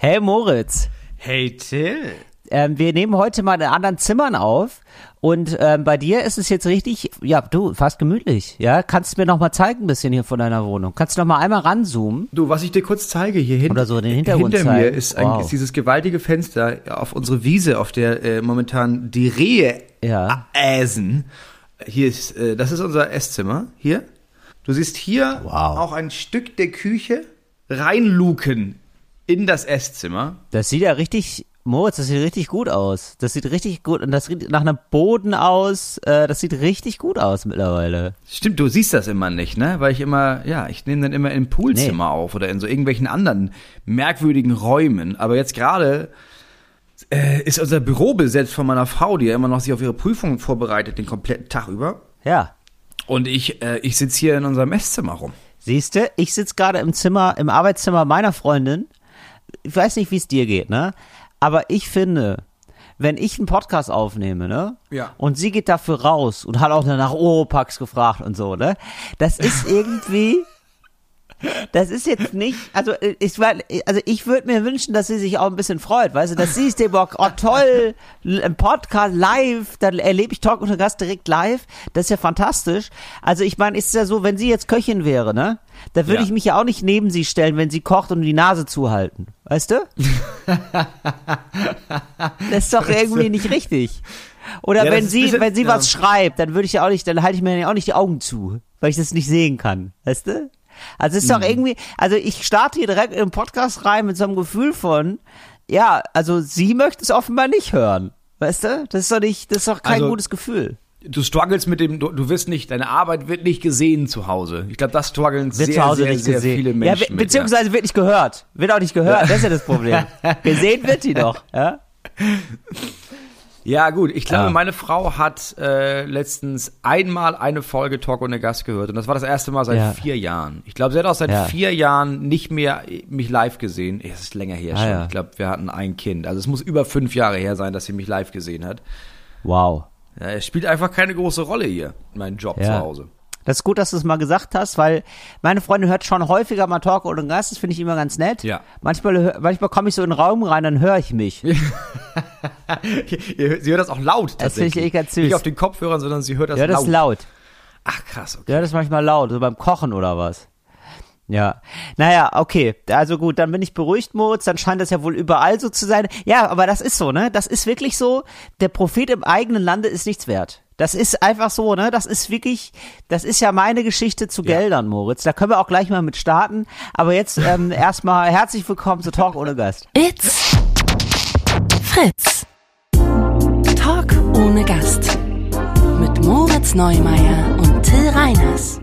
Hey Moritz, Hey Till. ähm, wir nehmen heute mal in anderen Zimmern auf und ähm, bei dir ist es jetzt richtig, ja du, fast gemütlich, ja? Kannst du mir noch mal zeigen ein bisschen hier von deiner Wohnung? Kannst du noch mal einmal ranzoomen? Du, was ich dir kurz zeige hier hinten. Oder so den Hintergrund Hinter mir zeigen. ist, ein, Wow. ist dieses gewaltige Fenster auf unsere Wiese, auf der äh, momentan die Rehe Ja. äsen. Hier ist, äh, das ist unser Esszimmer. Hier. Du siehst hier Wow. auch ein Stück der Küche reinluken in das Esszimmer. Das sieht ja richtig, Moritz, das sieht richtig gut aus. Das sieht richtig gut und das sieht nach einem Boden aus. Äh, das sieht richtig gut aus mittlerweile. Stimmt, du siehst das immer nicht, ne? Weil ich immer, ja, ich nehme dann immer im Poolzimmer Nee. auf oder in so irgendwelchen anderen merkwürdigen Räumen. Aber jetzt gerade äh, ist unser Büro besetzt von meiner Frau, die ja immer noch sich auf ihre Prüfung vorbereitet, den kompletten Tag über. Ja. Und ich, äh, ich sitze hier in unserem Esszimmer rum. Siehst du, ich sitze gerade im Zimmer, im Arbeitszimmer meiner Freundin. Ich weiß nicht, wie es dir geht, ne? Aber ich finde, wenn ich einen Podcast aufnehme, ne? Ja. Und sie geht dafür raus und hat auch nach Oropax gefragt und so, ne? Das ist irgendwie. Das ist jetzt nicht, also äh, ich, also ich würde mir wünschen, dass sie sich auch ein bisschen freut, weißt du, dass sie ist der Bock, oh toll, ein Podcast live, dann erlebe ich Talk und Gast direkt live, das ist ja fantastisch. Also ich meine, ist ja so, wenn sie jetzt Köchin wäre, ne, da würde Ja. ich mich ja auch nicht neben sie stellen, wenn sie kocht und die Nase zuhalten, weißt du? das ist doch irgendwie nicht richtig. Oder Ja, wenn sie, bisschen- wenn sie ja. was schreibt, dann würde ich ja auch nicht, dann halte ich mir ja auch nicht die Augen zu, weil ich das nicht sehen kann, weißt du? Also es ist Mhm. doch irgendwie, also ich starte hier direkt im Podcast rein mit so einem Gefühl von, ja, also sie möchte es offenbar nicht hören, weißt du? Das ist doch nicht, das ist doch kein Also- gutes Gefühl. Du struggles mit dem, du, du wirst nicht, deine Arbeit wird nicht gesehen zu Hause. Ich glaube, das strugglen sehr, zu Hause sehr, sehr gesehen. viele ja, Menschen be- mit. beziehungsweise wird nicht gehört. Wird auch nicht gehört, das ist ja das Problem. Gesehen wird die doch, ja? Ja, gut. Ich glaube, Ja. meine Frau hat äh, letztens einmal eine Folge Talk ohne Gast gehört und das war das erste Mal seit Ja. vier Jahren. Ich glaube, sie hat auch seit Ja. vier Jahren nicht mehr mich live gesehen. Es ist länger her Ah, schon. ja. Ich glaube, wir hatten ein Kind. Also es muss über fünf Jahre her sein, dass sie mich live gesehen hat. Wow. Ja, es spielt einfach keine große Rolle hier, mein Job zu Hause. Das ist gut, dass du es mal gesagt hast, weil meine Freundin hört schon häufiger mal Talk ohne Gast, das finde ich immer ganz nett. Ja. Manchmal, manchmal komme ich so in den Raum rein, dann höre ich mich. Hört- sie hört das auch laut Das finde ich echt ganz süß. Nicht auf den Kopfhörern, sondern sie hört das Ja, das laut. laut. Ach krass, okay. Ja, das ist manchmal laut, so beim Kochen oder was. Ja. Naja, okay. Also gut, dann bin ich beruhigt, Moritz. Dann scheint das ja wohl überall so zu sein. Ja, aber das ist so, ne? Das ist wirklich so. Der Prophet im eigenen Lande ist nichts wert. Das ist einfach so, ne? Das ist wirklich, das ist ja meine Geschichte zu Geldern, Moritz. Da können wir auch gleich mal mit starten. Aber jetzt ähm, erstmal herzlich willkommen zu Talk ohne Gast. It's Fritz. Talk ohne Gast. Mit Moritz Neumeier und Till Reiners.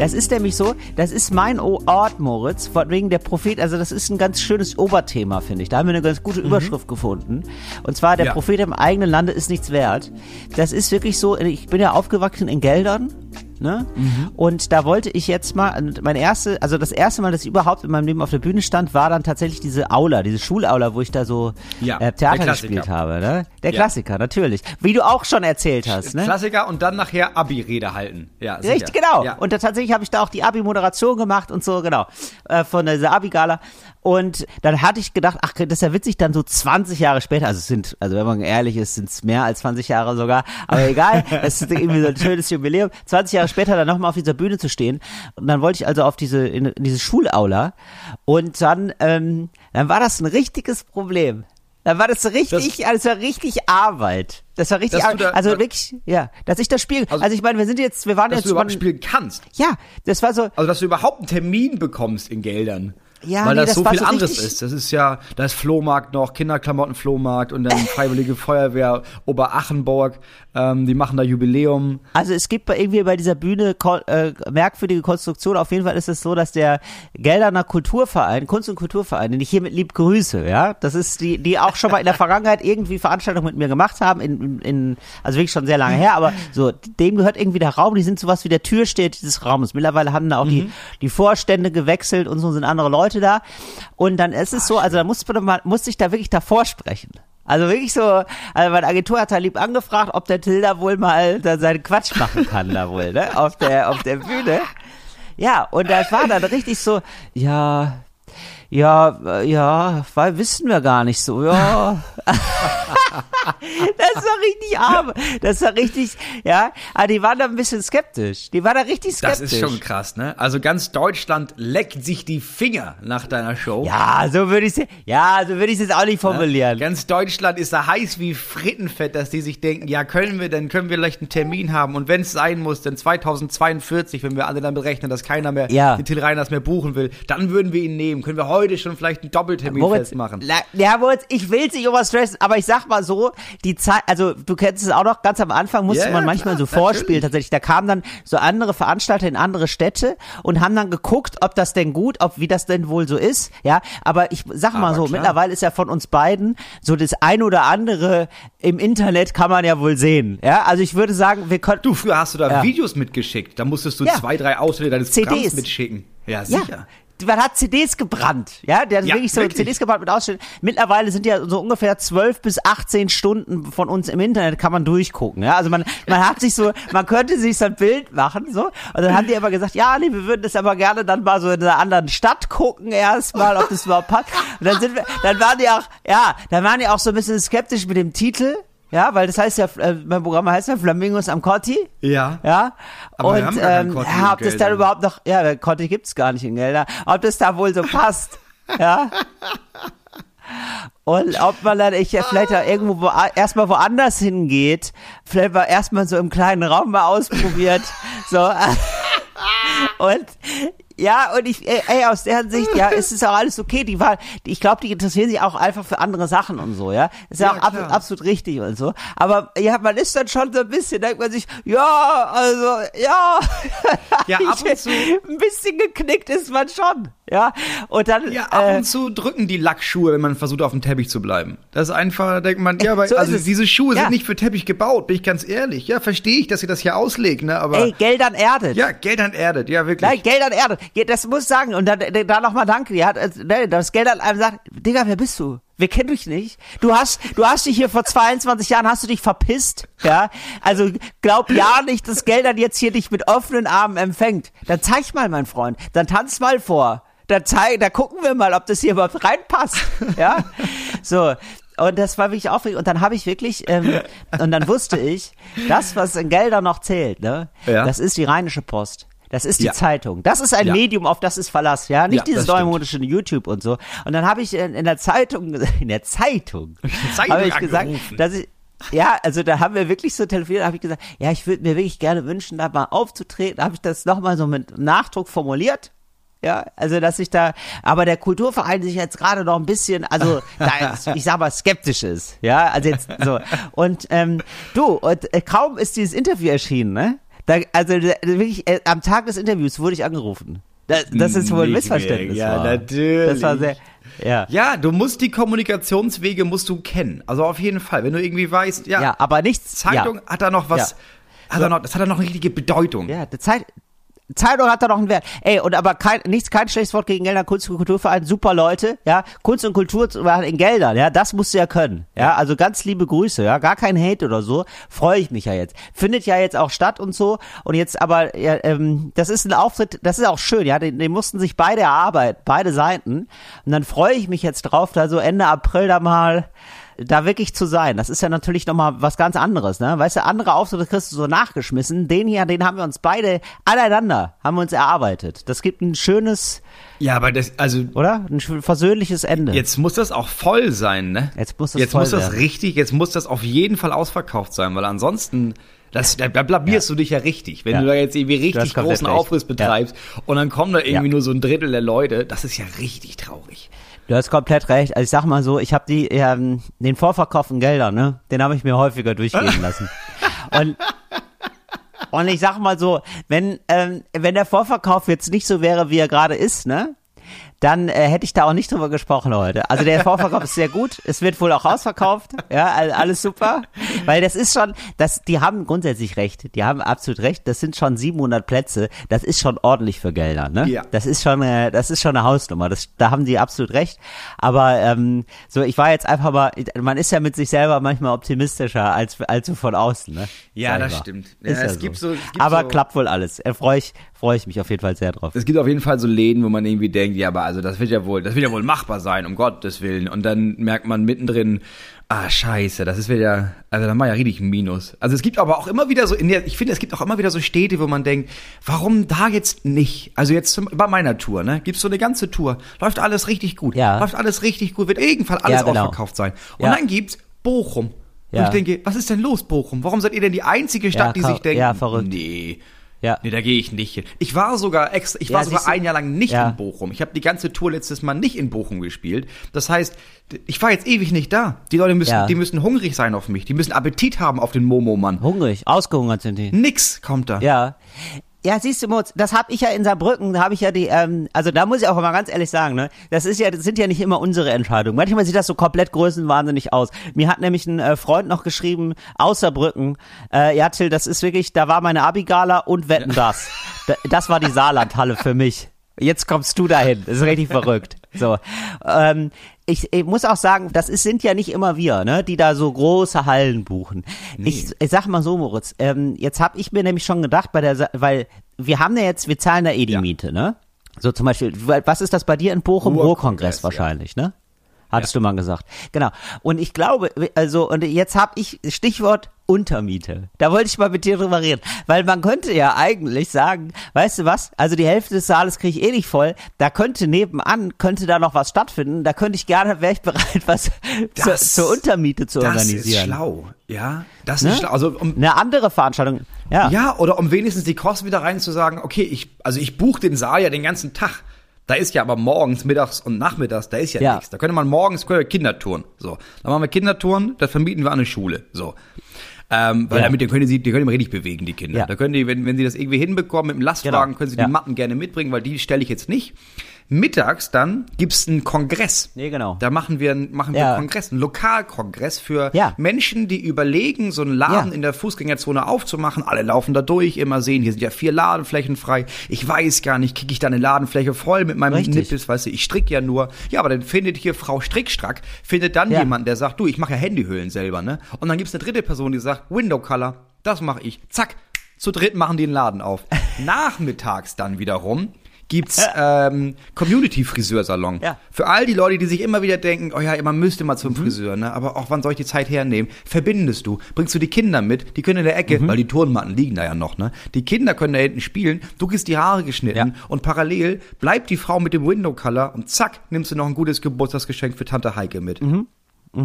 Das ist nämlich so, das ist mein Ort, Moritz, von wegen der Prophet, also das ist ein ganz schönes Oberthema, finde ich. Da haben wir eine ganz gute Überschrift gefunden. Und zwar, der Ja. Prophet im eigenen Lande ist nichts wert. Das ist wirklich so, ich bin ja aufgewachsen in Geldern, ne? Und da wollte ich jetzt mal, mein erste, also das erste Mal, dass ich überhaupt in meinem Leben auf der Bühne stand, war dann tatsächlich diese Aula, diese Schulaula, wo ich da so Ja, äh, Theater gespielt habe, ne? Der Ja. Klassiker, natürlich. Wie du auch schon erzählt hast, ne? Klassiker und dann nachher Abi-Rede halten. Ja. Richtig, genau. Ja. Und da tatsächlich habe ich da auch die Abi-Moderation gemacht und so, genau, äh, von dieser Abi-Gala. Und dann hatte ich gedacht, ach, das ist ja witzig, dann so 20 Jahre später, also es sind, also wenn man ehrlich ist, sind es mehr als 20 Jahre sogar, aber egal, es ist irgendwie so ein schönes Jubiläum, 20 Jahre später dann nochmal auf dieser Bühne zu stehen. Und dann wollte ich also auf diese, in, in diese Schulaula und dann, ähm, dann war das ein richtiges Problem. Dann war das richtig, Das- also war richtig Arbeit. Das war richtig, Dass da- also wirklich, ja, dass ich das Spiel, also, Also- ich meine, wir sind jetzt, wir waren Dass jetzt du überhaupt spielen kannst. ja, das war so, Also, dass du überhaupt einen Termin bekommst in Geldern. Ja, Weil nee, das, das so viel so anderes ist. Das ist ja, da ist Flohmarkt noch, Kinderklamottenflohmarkt und dann Freiwillige Feuerwehr Oberachenburg. Ähm, die machen da Jubiläum. also es gibt bei, irgendwie bei dieser Bühne äh, merkwürdige Konstruktion. Auf jeden Fall ist es so, dass der Gelderner Kulturverein, Kunst- und Kulturverein, den ich hiermit lieb grüße, ja, das ist die, die auch schon mal in der Vergangenheit irgendwie Veranstaltungen mit mir gemacht haben, in, in, also wirklich schon sehr lange her, aber so, dem gehört irgendwie der Raum, die sind sowas wie der Türsteher dieses Raumes. Mittlerweile haben da auch die, die Vorstände gewechselt und so sind andere Leute da. Und dann ist es so, also da musste man musste ich da wirklich davor sprechen. Also wirklich so, also meine Agentur hat da lieb angefragt, ob der Till da wohl mal da seinen Quatsch machen kann, da wohl, ne? Auf der, auf der Bühne. Ja, und das war dann richtig so, ja, Ja, ja, weil wissen wir gar nicht so, ja. das war richtig arm. Das war richtig, ja. Aber die waren da ein bisschen skeptisch. Die waren da richtig skeptisch. Das ist schon krass, ne? Also ganz Deutschland leckt sich die Finger nach deiner Show. Ja, so würde ich es, ja, so würde ich es jetzt auch nicht formulieren. Ganz Deutschland ist da heiß wie Frittenfett, dass die sich denken, ja, können wir, dann können wir vielleicht einen Termin haben und wenn es sein muss, dann 2042, wenn wir alle dann berechnen, dass keiner mehr Ja. den Till Reiners mehr buchen will, dann würden wir ihn nehmen. Können wir heute schon vielleicht einen Doppeltermin Moritz, festmachen. la- ja, Moritz, ich will sich überstressen, aber ich sag mal so, die Zeit, also du kennst es auch noch, ganz am Anfang musste Ja, man manchmal klar, so vorspielen natürlich. tatsächlich. Da kamen dann so andere Veranstalter in andere Städte und haben dann geguckt, ob das denn gut, ob wie das denn wohl so ist. Ja, aber ich sag mal Aber so, klar. mittlerweile ist ja von uns beiden so das ein oder andere im Internet kann man ja wohl sehen. Ja, also ich würde sagen, wir könnten. Du, früher hast du da Ja. Videos mitgeschickt. Da musstest du Ja. zwei, drei Ausschnitte deines CDs. Programms mitschicken. Ja, sicher. Ja. Man hat CDs gebrannt, ja, der hat Ja, wirklich so wirklich. CDs gebrannt mit Ausschnitten. Mittlerweile sind ja so ungefähr 12 bis 18 Stunden von uns im Internet kann man durchgucken, ja. Also man, man hat sich so, man könnte sich so ein Bild machen, so. Und dann haben die aber gesagt, ja, nee, wir würden das aber gerne dann mal so in einer anderen Stadt gucken erstmal, ob das überhaupt passt. Und dann sind wir, dann waren die auch, ja, dann waren die auch so ein bisschen skeptisch mit dem Titel. Ja, weil das heißt ja, äh, mein Programm heißt ja Flamingos am Cotti. Ja. Ja. Aber wir und haben gar keinen ähm, ja, ob das dann überhaupt noch, ja, Conti gibt's gar nicht in Gelder, ob das da wohl so passt. ja. Und ob man dann ich ja vielleicht auch irgendwo wo, erstmal woanders hingeht, vielleicht mal erstmal so im kleinen Raum mal ausprobiert. so. Und ja, und ich, ey, ey, aus der Hinsicht, ja, es ist auch alles okay. Die war, die, ich glaube, die interessieren sich auch einfach für andere Sachen und so, ja. Ist ja, Ja, auch ab, absolut richtig und so. Aber ja, man ist dann schon so ein bisschen, denkt man sich, ja, also, ja. Ja, ab und zu. Ein bisschen geknickt ist man schon, ja. Und dann, Ja, ab äh, und zu drücken die Lackschuhe, wenn man versucht, auf dem Teppich zu bleiben. Das ist einfach, da denkt man, ja, aber So also es. diese Schuhe Ja. sind nicht für Teppich gebaut, bin ich ganz ehrlich. Ja, verstehe ich, dass ihr das hier auslegt, ne, aber ey, Geld an Erdet. ja, Geld an Erdet, ja, wirklich. Nein, Geld an Erde. Ja, Das muss ich sagen. Und dann, da nochmal danke. Die hat, äh, ne, das Geld an einem sagt, Digga, wer bist du? Wir kennen dich nicht. Du hast, du hast dich hier vor 22 Jahren, hast du dich verpisst, ja? Also, glaub ja nicht, dass Geldern jetzt hier dich mit offenen Armen empfängt. Dann zeig mal, mein Freund. Dann tanz mal vor. Da zeig, da gucken wir mal, ob das hier überhaupt reinpasst, ja? So. Und das war wirklich aufregend. Und dann habe ich wirklich, ähm, und dann wusste ich, das, was in Geldern noch zählt, ne? Ja. Das ist die Rheinische Post. Das ist die Ja. Zeitung. Das ist ein Ja. Medium, auf das ist Verlass, ja. Nicht Ja, dieses neumodische YouTube und so. Und dann habe ich in, in der Zeitung, in der Zeitung, Zeitung habe ich gesagt, dass ich, ja, also da haben wir wirklich so telefoniert, habe ich gesagt, ja, ich würde mir wirklich gerne wünschen, da mal aufzutreten. Da habe ich das nochmal so mit Nachdruck formuliert. Ja, also dass ich da, aber der Kulturverein sich jetzt gerade noch ein bisschen, also da, ich sag mal, skeptisch ist. Ja, also jetzt so. Und ähm, du, und äh, kaum ist dieses Interview erschienen, ne? Da, also da- wirklich, äh, am Tag des Interviews wurde ich angerufen. Das, das ist wohl ein Missverständnis. Ja, war. natürlich. Das war sehr, ja. Ja, du musst die Kommunikationswege musst du kennen. Also auf jeden Fall, wenn du irgendwie weißt, ja, Ja, aber nichts. Zeitung ja. hat da noch was, Ja. hat da noch, das hat da noch eine richtige Bedeutung. Ja, die Zeit, Zeitung hat da noch einen Wert. Ey, und aber kein, nichts, kein schlechtes Wort gegen Gelder Kunst- und Kulturverein. Super Leute, ja. Kunst und Kultur zu machen in Geldern, ja. Das musst du ja können. Ja, also ganz liebe Grüße, ja. Gar kein Hate oder so. Freue ich mich ja jetzt. Findet ja jetzt auch statt und so. Und jetzt aber, ja, ähm, das ist ein Auftritt, das ist auch schön, ja. Den, den mussten sich beide erarbeiten, beide Seiten. Und dann freue ich mich jetzt drauf, da so Ende April da mal, da wirklich zu sein, das ist ja natürlich nochmal was ganz anderes, ne? Weißt du, andere Auftritte kriegst du so nachgeschmissen. Den hier, den haben wir uns beide aneinander, haben wir uns erarbeitet. Das gibt ein schönes, Ja, aber das, also oder? Ein versöhnliches Ende. jetzt muss das auch voll sein, ne? Jetzt muss das jetzt muss das werden. richtig, jetzt muss das auf jeden Fall ausverkauft sein, weil ansonsten das, da da blamierst du dich ja richtig, wenn Ja. du da jetzt irgendwie richtig großen. Aufriss betreibst und dann kommen da irgendwie Ja. nur so ein Drittel der Leute, das ist ja richtig traurig. Du hast komplett recht. Also ich sag mal so, ich habe die ähm, den Vorverkauf in Gelder, ne? Den habe ich mir häufiger durchgehen lassen. Und und ich sag mal so, wenn ähm, wenn der Vorverkauf jetzt nicht so wäre, wie er gerade ist, ne? Dann äh, hätte ich da auch nicht drüber gesprochen heute. Also der Vorverkauf ist sehr gut. Es wird wohl auch ausverkauft. Ja, all- alles super. Weil das ist schon, das, die haben grundsätzlich recht. Die haben absolut recht. Das sind schon 700 Plätze. Das ist schon ordentlich für Gelder, ne? Ja. Das ist schon, äh, das ist schon eine Hausnummer. Das, da haben die absolut recht. Aber ähm, so, ich war jetzt einfach mal, man ist ja mit sich selber manchmal optimistischer als als so von außen, ne? Ja, das mal. stimmt. Ja, es ja gibt so. so- es gibt Aber so- klappt wohl alles. Äh, freue ich, freue ich mich auf jeden Fall sehr drauf. Es gibt auf jeden Fall so Läden, wo man irgendwie denkt, ja, aber also das wird ja wohl, das wird ja wohl machbar sein, um Gottes Willen. Und dann merkt man mittendrin, ah, scheiße, das ist wieder, also dann war ja richtig ein Minus. Also es gibt aber auch immer wieder so, in der, ich finde, es gibt auch immer wieder so Städte, wo man denkt, warum da jetzt nicht? Also jetzt zum, bei meiner Tour, ne, gibt's so eine ganze Tour, läuft alles richtig gut, Ja. läuft alles richtig gut, wird irgendwann alles Ja, genau. ausverkauft sein. Und Ja. dann gibt's Bochum. Ja. Und ich denke, was ist denn los, Bochum? Warum seid ihr denn die einzige Stadt, Ja, die sich denkt, ja, verrückt. nee, Ja. Nee, da gehe ich nicht hin. Ich war sogar extra, ich Ja, war sogar ein Jahr lang nicht Ja. in Bochum. Ich habe die ganze Tour letztes Mal nicht in Bochum gespielt. Das heißt, ich war jetzt ewig nicht da. Die Leute müssen, Ja. die müssen hungrig sein auf mich. Die müssen Appetit haben auf den Momo-Mann. Hungrig, ausgehungert sind die. Nix kommt da. Ja. Ja, siehst du, Moritz, das habe ich ja in Saarbrücken, da habe ich ja die, ähm, also da muss ich auch mal ganz ehrlich sagen, ne, das ist ja, das sind ja nicht immer unsere Entscheidungen. Manchmal sieht das so komplett größenwahnsinnig aus. Mir hat nämlich ein äh, Freund noch geschrieben aus Saarbrücken, äh, ja Till, das ist wirklich, da war meine Abigala und wetten das. Da, das war die Saarlandhalle für mich. Jetzt kommst du dahin. Das ist richtig verrückt. So. Ähm, ich, ich muss auch sagen, das ist, sind ja nicht immer wir, ne, die da so große Hallen buchen. Ich, ich sag mal so, Moritz, ähm, jetzt habe ich mir nämlich schon gedacht, bei der, Sa- weil wir haben ja jetzt, wir zahlen da eh die Ja. Miete, ne? So zum Beispiel, was ist das bei dir in Bochum? Ruhrkongress, Ruhrkongress ja. wahrscheinlich, ne? Hattest du mal gesagt. Genau. Und ich glaube, also, und jetzt habe ich Stichwort Untermiete. Da wollte ich mal mit dir drüber reden. Weil man könnte ja eigentlich sagen, weißt du was, also die Hälfte des Saales kriege ich eh nicht voll. Da könnte nebenan, könnte da noch was stattfinden. Da könnte ich gerne, wäre ich bereit, was zur, Das- zur Untermiete zu Das organisieren. ist schlau. Ja, das Ne? ist schlau. Also um, Eine andere Veranstaltung. Ja. Ja, oder um wenigstens die Kosten wieder rein zu sagen, okay, ich, also ich buche den Saal ja den ganzen Tag. Da ist ja aber morgens, mittags und nachmittags, da ist ja, Ja. nichts. Da könnte man morgens können Kindertouren. So. Dann machen wir Kindertouren, das vermieten wir an eine Schule. So. Ähm, weil Ja. damit die können sie, die können immer richtig bewegen, die Kinder. Ja. Da können die, wenn, wenn sie das irgendwie hinbekommen mit dem Lastwagen, Genau. können sie die Matten gerne mitbringen, weil die stelle ich jetzt nicht. Mittags dann gibt's einen Kongress. Nee, genau. Da machen wir, einen- machen wir Ja. einen Kongress, einen Lokalkongress für Ja. Menschen, die überlegen, so einen Laden Ja. in der Fußgängerzone aufzumachen. Alle laufen da durch, immer sehen, hier sind ja vier Ladenflächen frei. Ich weiß gar nicht, kriege ich da eine Ladenfläche voll mit meinem Richtig. Nippes, weißt du, ich strick ja nur. Ja, aber dann findet hier Frau Strickstrack, findet dann jemanden, der sagt, du, ich mache ja Handyhüllen selber, ne? Und dann gibt's eine dritte Person, die sagt, Window Color, das mache ich. Zack, zu dritt machen die den Laden auf. Nachmittags dann wiederum gibt's ähm, Community-Friseursalon. Ja. Für all die Leute, die sich immer wieder denken, oh ja, man müsste mal Mhm. zum Friseur, ne? aber auch wann soll ich die Zeit hernehmen? Verbindest du, bringst du die Kinder mit, die können in der Ecke, Mhm. weil die Turnmatten liegen da ja noch, ne? Die Kinder können da hinten spielen, du kriegst die Haare geschnitten Ja. und parallel bleibt die Frau mit dem Window Color und zack, nimmst du noch ein gutes Geburtstagsgeschenk für Tante Heike mit. Mhm.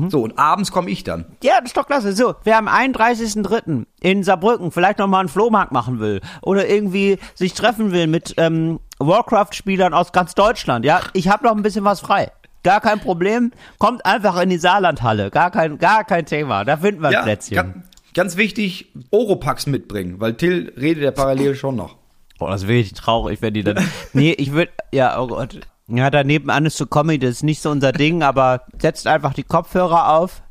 So, und abends komme ich dann. Ja, das ist doch klasse. So, wer am 31.03. in Saarbrücken vielleicht noch mal einen Flohmarkt machen will oder irgendwie sich treffen will mit ähm, Warcraft-Spielern aus ganz Deutschland, ja, ich habe noch ein bisschen was frei. Gar kein Problem. Kommt einfach in die Saarlandhalle. Gar kein, gar kein Thema. Da finden wir ein Plätzchen. ganz, ganz wichtig, Oropax mitbringen, weil Till redet ja parallel schon noch. Boah, das wäre richtig traurig, wenn die dann. nee, ich würde. Ja, oh Gott. Ja, daneben an ist zu Comedy, das ist nicht so unser Ding, aber setzt einfach die Kopfhörer auf.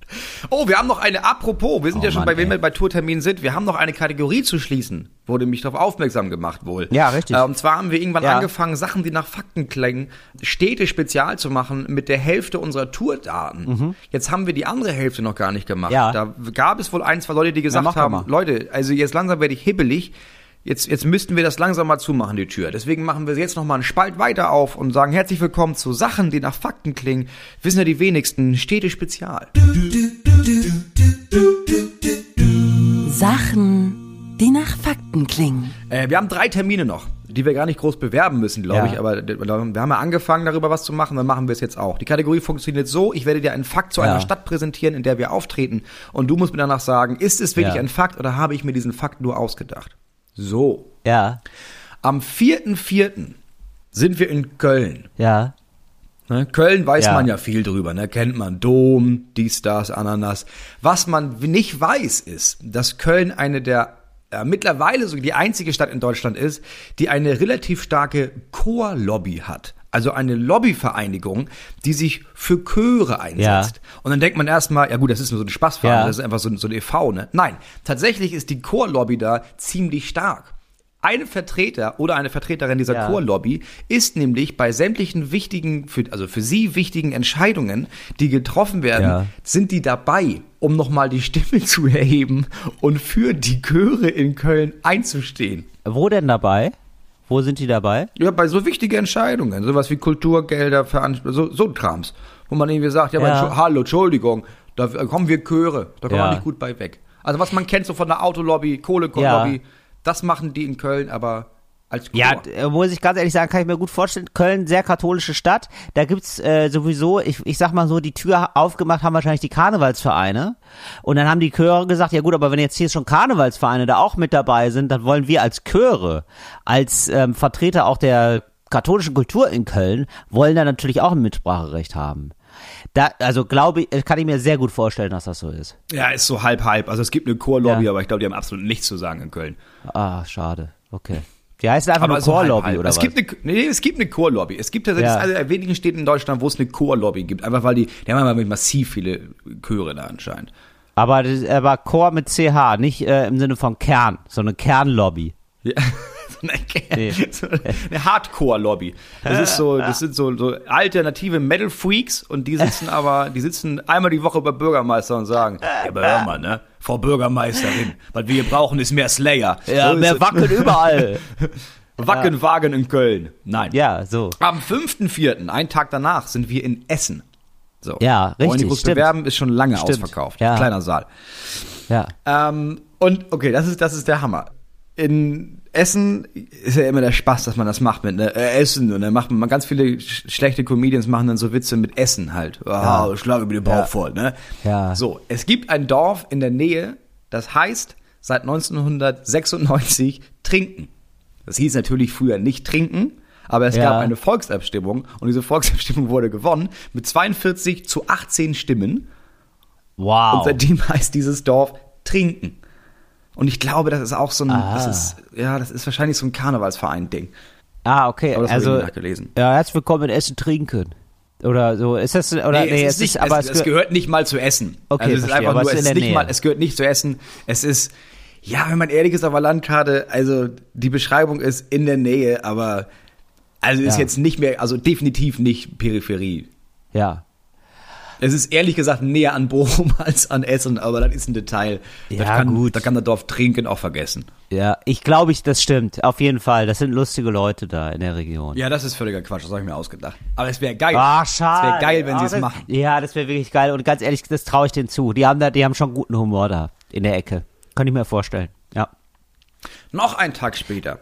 Oh, wir haben noch eine, apropos, wir sind Oh ja schon Mann, bei, wenn ey. wir bei Tourterminen sind, wir haben noch eine Kategorie zu schließen. Wurde mich darauf aufmerksam gemacht wohl. Ja, richtig. Äh, und zwar haben wir irgendwann Ja. angefangen, Sachen, die nach Fakten klingen, Städte spezial zu machen mit der Hälfte unserer Tourdaten. Jetzt haben wir die andere Hälfte noch gar nicht gemacht. Mhm. Ja. Da gab es wohl ein, zwei Leute, die gesagt doch haben, mal. Leute, also jetzt langsam werde ich hibbelig. Jetzt, jetzt müssten wir das langsam mal zumachen, die Tür. Deswegen machen wir jetzt noch mal einen Spalt weiter auf und sagen herzlich willkommen zu Sachen, die nach Fakten klingen. Wissen ja die wenigsten, Städte Spezial. Sachen, die nach Fakten klingen. Äh, wir haben drei Termine noch, die wir gar nicht groß bewerben müssen, glaube Ja. ich. Aber wir haben ja angefangen, darüber was zu machen, dann machen wir es jetzt auch. Die Kategorie funktioniert so, ich werde dir einen Fakt zu Ja. einer Stadt präsentieren, in der wir auftreten. Und du musst mir danach sagen, ist es wirklich Ja. ein Fakt oder habe ich mir diesen Fakt nur ausgedacht? So. Ja, Am 4.4. sind wir in Köln. ja. Ne? Köln weiß Ja. man ja viel drüber, ne? kennt man Dom, dies, das, Ananas. Was man nicht weiß, ist, dass Köln eine der äh, mittlerweile so die einzige Stadt in Deutschland ist, die eine relativ starke Chorlobby hat. Also eine Lobbyvereinigung, die sich für Chöre einsetzt. Und dann denkt man erstmal, ja gut, das ist nur so ein Spaßverein, Ja. das ist einfach so, ein- so ein e.V., ne? Nein, tatsächlich ist die Chorlobby da ziemlich stark. Ein Vertreter oder eine Vertreterin dieser Ja. Chorlobby ist nämlich bei sämtlichen wichtigen, für, also für sie wichtigen Entscheidungen, die getroffen werden, Ja. sind die dabei, um nochmal die Stimme zu erheben und für die Chöre in Köln einzustehen. Wo denn dabei? Wo sind die dabei? Ja, bei so wichtigen Entscheidungen, sowas wie Kulturgelder, so, so Krams, wo man irgendwie sagt, ja, Ja. aber, hallo, Entschuldigung, da kommen wir Chöre, da kommen Ja. wir nicht gut bei weg. Also was man kennt so von der Autolobby, Kohlekohllobby, das machen die in Köln, aber als Chor. Ja, äh, muss ich ganz ehrlich sagen, kann ich mir gut vorstellen. Köln, sehr katholische Stadt. Da gibt's äh, sowieso, ich, ich sag mal so, die Tür aufgemacht haben wahrscheinlich die Karnevalsvereine. Und dann haben die Chöre gesagt, ja gut, aber wenn jetzt hier schon Karnevalsvereine da auch mit dabei sind, dann wollen wir als Chöre, als ähm, Vertreter auch der katholischen Kultur in Köln, wollen da natürlich auch ein Mitspracherecht haben. Da, also glaube ich, kann ich mir sehr gut vorstellen, dass das so ist. ja, ist so halb halb. Also es gibt eine Chorlobby, Ja. aber ich glaube, die haben absolut nichts zu sagen in Köln. Ah, schade. Okay. Die heißt einfach nur halb, Chorlobby halb. oder es was? Gibt eine, nee, es gibt eine Chorlobby. Es gibt tatsächlich Ja. eine der wenigen Städte in Deutschland, wo es eine Chorlobby gibt. Einfach weil die, die haben aber massiv viele Chöre da anscheinend. Aber, das, aber Chor mit CH, nicht äh, im Sinne von Kern, sondern Kernlobby. Ja. Nee. so eine Hardcore-Lobby. Das ist so, das sind so, so alternative Metal-Freaks und die sitzen aber, die sitzen einmal die Woche bei Bürgermeister und sagen, ja, aber hör mal, ne? Frau Bürgermeisterin, was wir hier brauchen, ist mehr Slayer. Ja, so mehr. Wacken überall. Wackenwagen in Köln. Nein. ja, so. Am 5.4., einen Tag danach, sind wir in Essen. So. Ja, richtig, groß stimmt. bewerben, ist schon lange Stimmt. ausverkauft. Ja. Kleiner Saal. Ja. Ähm, und okay, das ist, das ist der Hammer. In Essen ist ja immer der Spaß, dass man das macht mit ne, äh, Essen und dann macht man ganz viele sch schlechte Comedians machen dann so Witze mit Essen halt. Ah, Ja. schlage mir den Bauch Ja. voll, ne? Ja. So, es gibt ein Dorf in der Nähe, das heißt seit 1996 Trinken. Das hieß natürlich früher nicht Trinken, aber es Ja. gab eine Volksabstimmung und diese Volksabstimmung wurde gewonnen mit 42 zu 18 Stimmen. Wow. Und seitdem heißt dieses Dorf Trinken. Und ich glaube, das ist auch so ein, Ah. das ist, ja, das ist wahrscheinlich so ein Karnevalsverein-Ding. ah, okay. Aber das habe also, ich nachgelesen. ja, herzlich willkommen in Essen trinken. Oder so. Ist das, oder, nee, es, ist nicht, aber es, es gehört nicht mal zu Essen. Okay, also es ist verstehe, einfach aber nur, es ist ist nicht Nähe. mal, es gehört nicht zu Essen. Es ist, ja, wenn man ehrlich ist, auf der Landkarte, also die Beschreibung ist in der Nähe, aber also ist Ja. jetzt nicht mehr, also definitiv nicht Peripherie. ja. Es ist ehrlich gesagt näher an Bochum als an Essen, aber das ist ein Detail. Ja, das kann, gut. Da kann das Dorf Trinken auch vergessen. Ja, ich glaube, ich, das stimmt. Auf jeden Fall. Das sind lustige Leute da in der Region. Ja, das ist völliger Quatsch, das habe ich mir ausgedacht. Aber es wäre geil. Ah, schade. Es wäre geil, wenn Ah, sie es das- machen. Ja, das wäre wirklich geil. Und ganz ehrlich, das traue ich denen zu. Die haben da, die haben schon guten Humor da in der Ecke. Kann ich mir vorstellen. Ja. Noch einen Tag später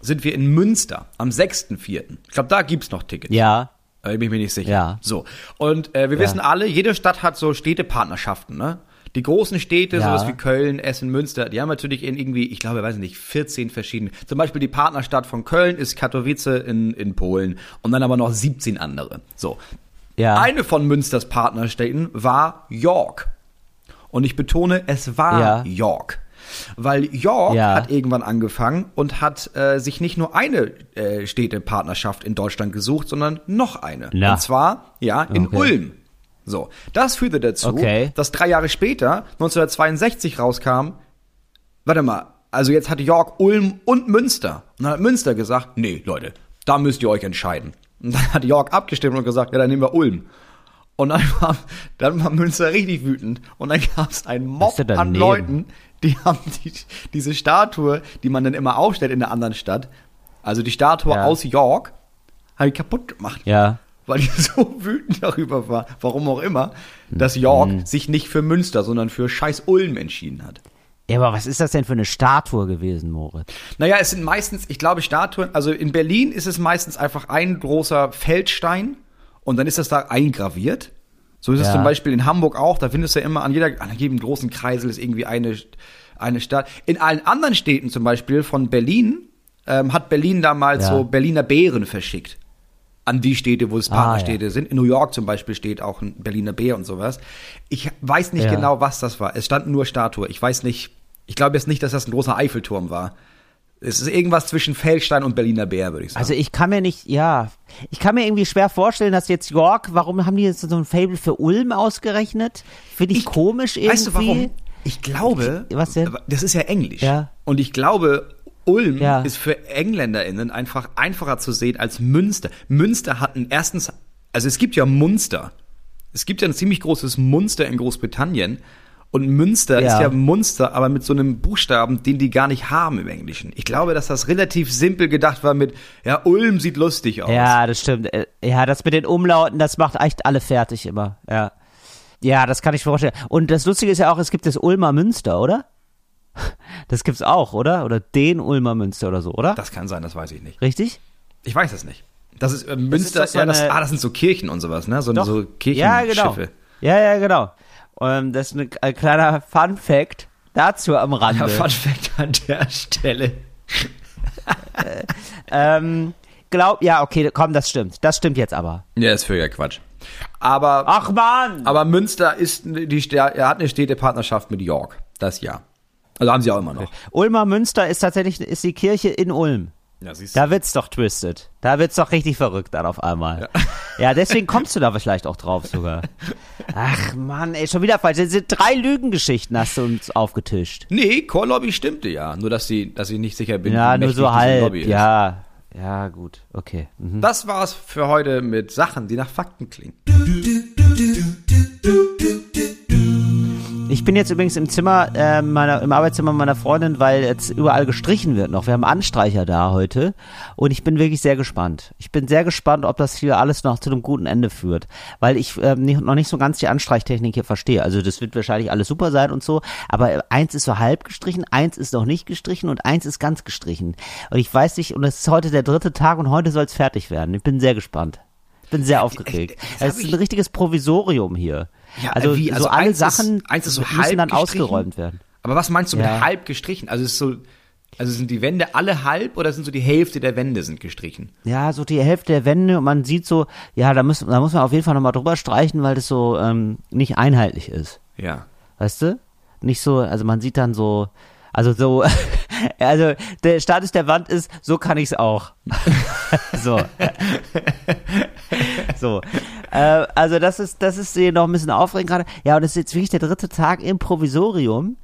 sind wir in Münster am 6.4. Ich glaube, da gibt's noch Tickets. Ja. Äh, bin ich mir nicht sicher. Ja. So. Und äh, wir Ja. wissen alle, jede Stadt hat so Städtepartnerschaften, ne? Die großen Städte, Ja. sowas wie Köln, Essen, Münster, die haben natürlich in irgendwie, ich glaube, weiß nicht, 14 verschiedene. Zum Beispiel die Partnerstadt von Köln ist Katowice in, in Polen und dann aber noch 17 andere. So. Ja. Eine von Münsters Partnerstädten war York. Und ich betone, es war Ja. York. Weil York Ja. hat irgendwann angefangen und hat äh, sich nicht nur eine äh, Städtepartnerschaft in Deutschland gesucht, sondern noch eine. Na. Und zwar, ja, in Okay. Ulm. So, das führte dazu, Okay. dass drei Jahre später, 1962 rauskam, warte mal, also jetzt hat York, Ulm und Münster. Und dann hat Münster gesagt, nee, Leute, da müsst ihr euch entscheiden. Und dann hat York abgestimmt und gesagt, ja, dann nehmen wir Ulm. Und dann war, dann war Münster richtig wütend. Und dann gab es einen Mob an? Leuten, die haben die, diese Statue, die man dann immer aufstellt in der anderen Stadt, also die Statue Ja. aus York, haben die kaputt gemacht Ja. weil die so wütend darüber war, warum auch immer, dass York Mhm. sich nicht für Münster, sondern für scheiß Ulm entschieden hat. Ja, aber was ist das denn für eine Statue gewesen, Moritz? Naja, es sind meistens, ich glaube, Statuen, also in Berlin ist es meistens einfach ein großer Feldstein und dann ist das da eingraviert. So ist es Ja. zum Beispiel in Hamburg auch, da findest du ja immer an, jeder, an jedem großen Kreisel ist irgendwie eine, eine Stadt. In allen anderen Städten zum Beispiel von Berlin ähm, hat Berlin damals Ja. so Berliner Bären verschickt. An die Städte, wo es Ah, Partnerstädte sind. In New York zum Beispiel steht auch ein Berliner Bär und sowas. Ich weiß nicht Ja. genau, was das war. Es stand nur Statue. Ich weiß nicht, ich glaube jetzt nicht, dass das ein großer Eiffelturm war. Es ist irgendwas zwischen Feldstein und Berliner Bär, würde ich sagen. Also ich kann mir nicht, ja, ich kann mir irgendwie schwer vorstellen, dass jetzt York, warum haben die jetzt so ein Fable für Ulm ausgerechnet? Finde ich, komisch irgendwie. Weißt du warum? Ich glaube, Was denn? das ist ja Englisch. Ja. Und ich glaube, Ulm Ja. ist für EngländerInnen einfach einfacher zu sehen als Münster. Münster hatten erstens, also es gibt ja Munster. Es gibt ja ein ziemlich großes Munster in Großbritannien. Und Münster Ja. ist ja Munster, aber mit so einem Buchstaben, den die gar nicht haben im Englischen. Ich glaube, dass das relativ simpel gedacht war mit, ja, Ulm sieht lustig aus. Ja, das stimmt. Äh, Ja, das mit den Umlauten, das macht echt alle fertig immer. Ja. Ja, das kann ich mir vorstellen. Und das Lustige ist ja auch, es gibt das Ulmer Münster, oder? Das gibt's auch, oder? Oder den Ulmer Münster oder so, oder? Das kann sein, das weiß ich nicht. Richtig? Ich weiß es nicht. Das ist äh, Münster, doch so ja, das, ah, das sind so Kirchen und sowas, ne? So, Doch. so ja, Kirchenschiffe. genau. Ja, ja, genau. Ähm, das ist ein, ein kleiner Fun Fact dazu am Rande. Ja, Fun Fact an der Stelle. ähm, glaub, ja, okay, komm, das stimmt. Das stimmt jetzt aber. Ja, ist völliger Quatsch. Aber, Ach man! aber Münster ist, die, er hat eine Städtepartnerschaft mit York. Das ja. Also haben sie auch immer noch. Ulmer Münster ist tatsächlich ist die Kirche in Ulm. Ja, siehst Da wird's doch twisted. Da wird's doch richtig verrückt dann auf einmal. Ja, deswegen kommst du da vielleicht auch drauf sogar. Ach Mann, ey, schon wieder falsch. Das sind drei Lügengeschichten hast du uns aufgetischt. Nee, Core Lobby stimmte ja. Nur, dass, sie, dass ich nicht sicher bin, Ja, wie nur so halb. Lobby ist. Ja, ja, gut, okay. Mhm. Das war's für heute mit Sachen, die nach Fakten klingen. Ich bin jetzt übrigens im Zimmer, äh, meiner, im Arbeitszimmer meiner Freundin, weil jetzt überall gestrichen wird noch. Wir haben Anstreicher da heute und ich bin wirklich sehr gespannt. Ich bin sehr gespannt, ob das hier alles noch zu einem guten Ende führt, weil ich ähm, nicht, noch nicht so ganz die Anstreichtechnik hier verstehe. Also das wird wahrscheinlich alles super sein und so, aber eins ist so halb gestrichen, eins ist noch nicht gestrichen und eins ist ganz gestrichen. Und ich weiß nicht, und es ist heute der dritte Tag und heute soll es fertig werden. Ich bin sehr gespannt. Ich bin sehr aufgeregt. Es ist ein richtiges Provisorium hier. Ja, also, wie? Also so alle eins ist- Sachen eins ist so müssen dann ausgeräumt werden. Aber was meinst du Ja. mit halb gestrichen? Also ist so, also sind die Wände alle halb oder sind so die Hälfte der Wände sind gestrichen? Ja, so die Hälfte der Wände und man sieht so, ja, da muss, da muss man auf jeden Fall nochmal drüber streichen, weil das so ähm, nicht einheitlich ist. Ja. Weißt du? Nicht so, also man sieht dann so, also so, also der Status der Wand ist, so kann ich's auch. so. so. Äh, also das ist, das ist noch ein bisschen aufregend gerade. Ja, und das ist jetzt wirklich der dritte Tag im Provisorium.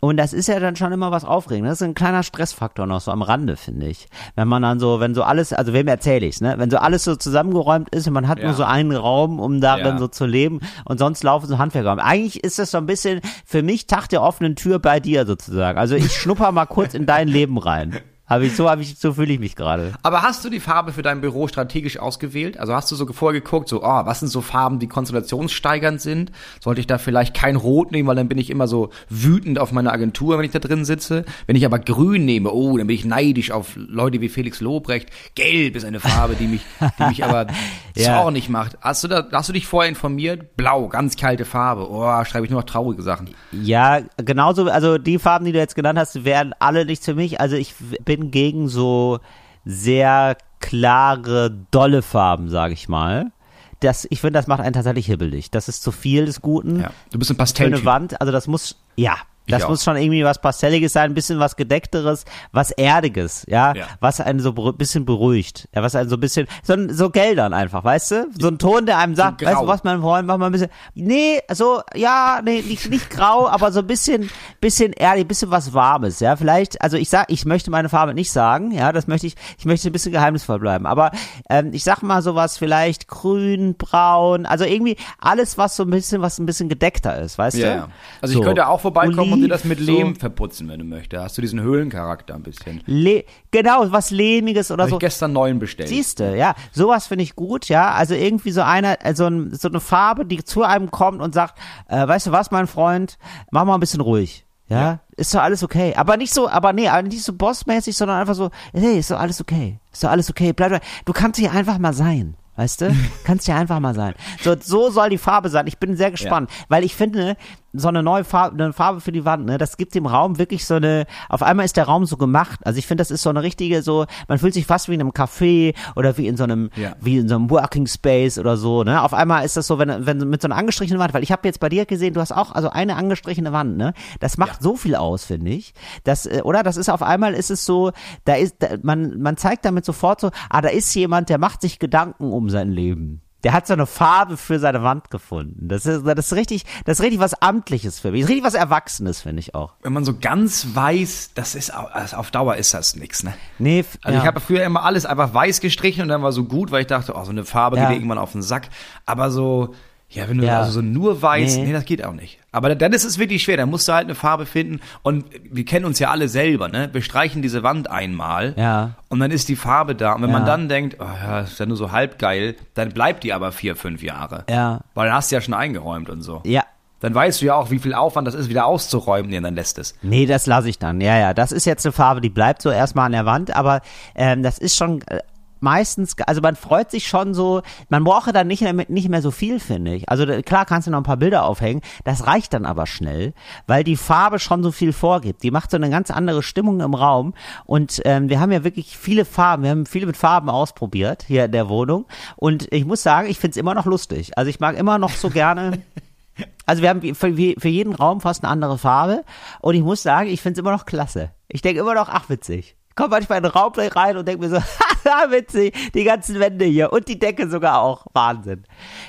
Und das ist ja dann schon immer was Aufregendes. Das ist ein kleiner Stressfaktor noch so am Rande, finde ich. Wenn man dann so, wenn so alles, also wem erzähle ich's, ne? Wenn so alles so zusammengeräumt ist und man hat Ja. nur so einen Raum, um darin Ja. so zu leben und sonst laufen so Handwerker. rum. Eigentlich ist das so ein bisschen für mich Tag der offenen Tür bei dir sozusagen. Also ich schnupper mal kurz in dein Leben rein. Habe ich so, habe ich, so fühle ich mich gerade. Aber hast du die Farbe für dein Büro strategisch ausgewählt? Also hast du so vorher geguckt, so, oh, was sind so Farben, die konstellationssteigernd sind? Sollte ich da vielleicht kein Rot nehmen, weil dann bin ich immer so wütend auf meine Agentur, wenn ich da drin sitze. Wenn ich aber Grün nehme, oh, dann bin ich neidisch auf Leute wie Felix Lobrecht. Gelb ist eine Farbe, die mich, die mich aber Ja. zornig macht. Hast du da, hast du dich vorher informiert? Blau, ganz kalte Farbe. Oh, schreibe ich nur noch traurige Sachen. Ja, genauso, also die Farben, die du jetzt genannt hast, wären alle nichts für mich. Also ich bin gegen so sehr klare, dolle Farben, sage ich mal. Das, ich finde, das macht einen tatsächlich hibbelig. Das ist zu viel des Guten. Ja. Du bist ein eine Pastelltyp. Wand, also das muss, ja, das auch. muss schon irgendwie was Pastelliges sein, ein bisschen was Gedeckteres, was Erdiges, ja, Ja. was einen so ein bisschen beruhigt, ja, was einen so ein bisschen, so, so Geldern einfach, weißt du? So ein Ton, der einem sagt, grau. weißt du was, mein Freund, mach mal ein bisschen, nee, so, ja, nee, nicht, nicht grau, aber so ein bisschen, bisschen erdig, ein bisschen was Warmes, ja, vielleicht, also ich sag, ich möchte meine Farbe nicht sagen, ja, das möchte ich, ich möchte ein bisschen geheimnisvoll bleiben, aber ähm, ich sag mal sowas vielleicht grün, braun, also irgendwie alles, was so ein bisschen, was ein bisschen gedeckter ist, weißt Ja, du? ja. Also ich So. könnte auch vorbeikommen und dir das mit Lehm so. verputzen, wenn du möchtest. Hast du diesen Höhlencharakter ein bisschen. Le genau, was lehmiges oder Habe so. ich gestern neuen bestellt. Siehste, ja, sowas finde ich gut, ja. Also irgendwie so eine, also ein, so eine Farbe, die zu einem kommt und sagt, äh, weißt du was, mein Freund, mach mal ein bisschen ruhig. Ja, ist doch alles okay. Aber nicht so, aber nee, nicht so bossmäßig, sondern einfach so, hey, ist doch alles okay. Ist doch alles okay. Bleib, du kannst hier einfach mal sein. Weißt du? Kannst ja einfach mal sein. So, so soll die Farbe sein. Ich bin sehr gespannt, weil ich finde, so eine neue Farbe, eine Farbe für die Wand, ne, das gibt dem Raum wirklich so eine, auf einmal ist der Raum so gemacht. Also ich finde, das ist so eine richtige, so, man fühlt sich fast wie in einem Café oder wie in so einem, Ja. wie in so einem Working Space oder so, ne. Auf einmal ist das so, wenn, wenn mit so einer angestrichenen Wand, weil ich habe jetzt bei dir gesehen, du hast auch, also eine angestrichene Wand, ne. Das macht so viel aus, finde ich. Das, äh, oder? Das ist auf einmal ist es so, da ist, da, man, man zeigt damit sofort so, ah, da ist jemand, der macht sich Gedanken um sein Leben. Der hat so eine Farbe für seine Wand gefunden. Das ist, das ist richtig, das ist richtig was Amtliches für mich. Das ist richtig was Erwachsenes, finde ich auch. Wenn man so ganz weiß, das ist also auf Dauer ist das nix, ne? Nee, Also ja. ich habe früher immer alles einfach weiß gestrichen und dann war so gut, weil ich dachte, oh, so eine Farbe Ja. geht irgendwann auf den Sack. Aber so, Ja, wenn du Ja. also so nur weiß, Nee. nee. das geht auch nicht. Aber dann ist es wirklich schwer, dann musst du halt eine Farbe finden und wir kennen uns ja alle selber, ne? Wir streichen diese Wand einmal Ja. und dann ist die Farbe da und wenn Ja. man dann denkt, oh ja, ist ja nur so halb geil, dann bleibt die aber vier, fünf Jahre. Ja. Weil dann hast du ja schon eingeräumt und so. Ja. Dann weißt du ja auch, wie viel Aufwand das ist, wieder auszuräumen, nee, dann lässt es. Nee, das lasse ich dann. Ja, ja, das ist jetzt eine Farbe, die bleibt so erstmal an der Wand, aber ähm, das ist schon äh, meistens, also man freut sich schon so, man brauche dann nicht mehr, nicht mehr so viel, finde ich. Also klar kannst du noch ein paar Bilder aufhängen, das reicht dann aber schnell, weil die Farbe schon so viel vorgibt. Die macht so eine ganz andere Stimmung im Raum und ähm, wir haben ja wirklich viele Farben, wir haben viele mit Farben ausprobiert hier in der Wohnung und ich muss sagen, ich finde es immer noch lustig. Also ich mag immer noch so gerne also wir haben für, für jeden Raum fast eine andere Farbe und ich muss sagen, ich finde es immer noch klasse. Ich denke immer noch, ach witzig. Ich komme manchmal in den Raum rein und denke mir so, haha, witzig, die ganzen Wände hier und die Decke sogar auch. Wahnsinn.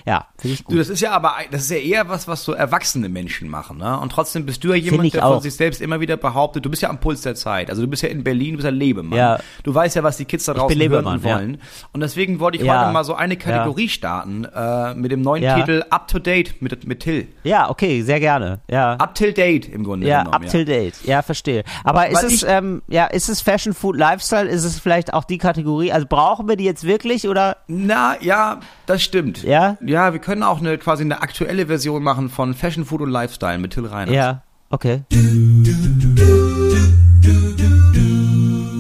Ja, finde ich Du, gut. das ist ja aber, das ist ja eher was, was so erwachsene Menschen machen, ne? Und trotzdem bist du ja jemand, der von auch. sich selbst immer wieder behauptet, du bist ja am Puls der Zeit. Also du bist ja in Berlin, du bist ja Lebemann. Ja. Du weißt ja, was die Kids da draußen hören und ja. wollen. Und deswegen wollte ich Ja. heute mal so eine Kategorie starten, äh, mit dem neuen Ja. Titel Up to Date mit, mit Till. Ja, okay, sehr gerne. Ja. Up till Date im Grunde ja, genommen. up till date. Ja, verstehe. Aber ist Weil es, ich- ähm, ja, ist es Fashion, Food, Lifestyle? Ist es vielleicht auch die Kategorie? Also brauchen wir die jetzt wirklich oder? Na, ja, das stimmt. Ja? Ja, wir können auch eine quasi eine aktuelle Version machen von Fashion, Food und Lifestyle mit Till Reiners. Ja, okay.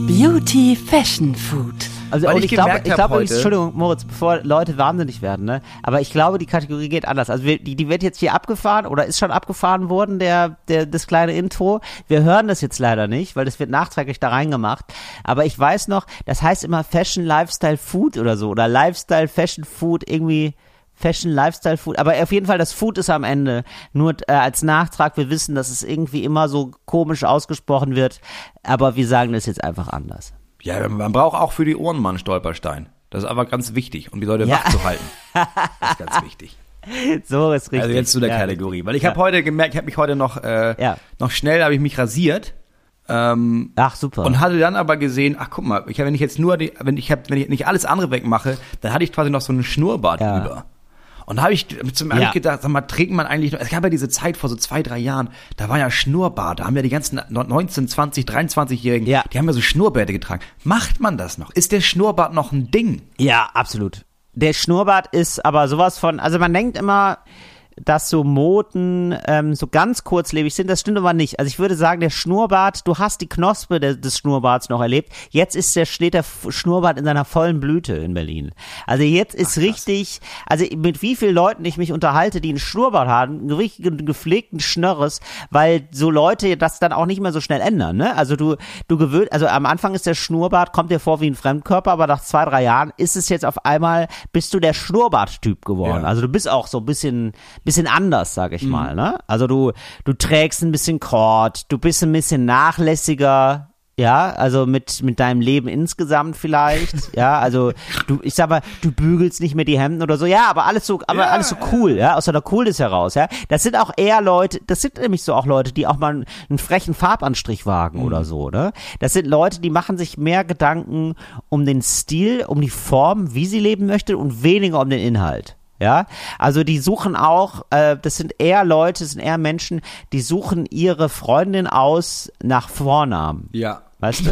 Beauty Fashion Food. Also Weil ich ich, glaube, ich glaube, Entschuldigung, Moritz, bevor Leute wahnsinnig werden, ne? Aber ich glaube, die Kategorie geht anders. Also wir, die, die wird jetzt hier abgefahren oder ist schon abgefahren worden, der, der, das kleine Intro. Wir hören das jetzt leider nicht, weil das wird nachträglich da reingemacht. Aber ich weiß noch, das heißt immer Fashion, Lifestyle, Food oder so. Oder Lifestyle, Fashion, Food, irgendwie. Fashion, Lifestyle, Food. Aber auf jeden Fall, das Food ist am Ende. Nur äh, als Nachtrag, wir wissen, dass es irgendwie immer so komisch ausgesprochen wird. Aber wir sagen das jetzt einfach anders. Ja, man braucht auch für die Ohren mal einen Stolperstein. Das ist aber ganz wichtig, um die Leute Ja. wach zu halten. Das ist ganz wichtig. So ist richtig. Also jetzt zu der Ja. Kategorie. Weil ich Ja. habe heute gemerkt, ich habe mich heute noch, äh, Ja. noch schnell, habe ich mich rasiert. Ähm, Ach, super. und hatte dann aber gesehen, ach guck mal, ich, wenn ich jetzt nur, die, wenn ich hab, wenn ich nicht alles andere wegmache, dann hatte ich quasi noch so einen Schnurrbart über. Und da habe ich zum hab Ja. gedacht, sag mal, trägt man eigentlich noch, es gab ja diese Zeit vor so zwei, drei Jahren, da war ja Schnurrbart, da haben ja die ganzen 19, 20, 23-Jährigen, Ja. die haben ja so Schnurrbärte getragen. Macht man das noch? Ist der Schnurrbart noch ein Ding? Ja, absolut. Der Schnurrbart ist aber sowas von, also man denkt immer, dass so Moden ähm, so ganz kurzlebig sind. Das stimmt aber nicht. Also ich würde sagen, der Schnurrbart, du hast die Knospe de, des Schnurrbarts noch erlebt. Jetzt ist der, steht der Schnurrbart in seiner vollen Blüte in Berlin. Also jetzt ist richtig, also mit wie vielen Leuten ich mich unterhalte, die einen Schnurrbart haben, einen richtigen gepflegten Schnörres, weil so Leute das dann auch nicht mehr so schnell ändern. Ne? Also du, du gewöhnt, also am Anfang ist der Schnurrbart, kommt dir vor wie ein Fremdkörper, aber nach zwei, drei Jahren ist es jetzt auf einmal, bist du der Schnurrbart-Typ geworden. Ja. Also du bist auch so ein bisschen, bisschen anders, sag ich mal. Ne? Also du, du trägst ein bisschen Kord, du bist ein bisschen nachlässiger. Ja, also mit, mit deinem Leben insgesamt vielleicht. ja, also du, ich sag mal, du bügelst nicht mehr die Hemden oder so. Ja, aber alles so, aber Ja, alles so cool, ja, aus der Coolness heraus, ja. Das sind auch eher Leute, das sind nämlich so auch Leute, die auch mal einen, einen frechen Farbanstrich wagen oder so, ne? Das sind Leute, die machen sich mehr Gedanken um den Stil, um die Form, wie sie leben möchte und weniger um den Inhalt. Ja, also die suchen auch, äh, das sind eher Leute, das sind eher Menschen, die suchen ihre Freundin aus nach Vornamen. Ja. Weißt du?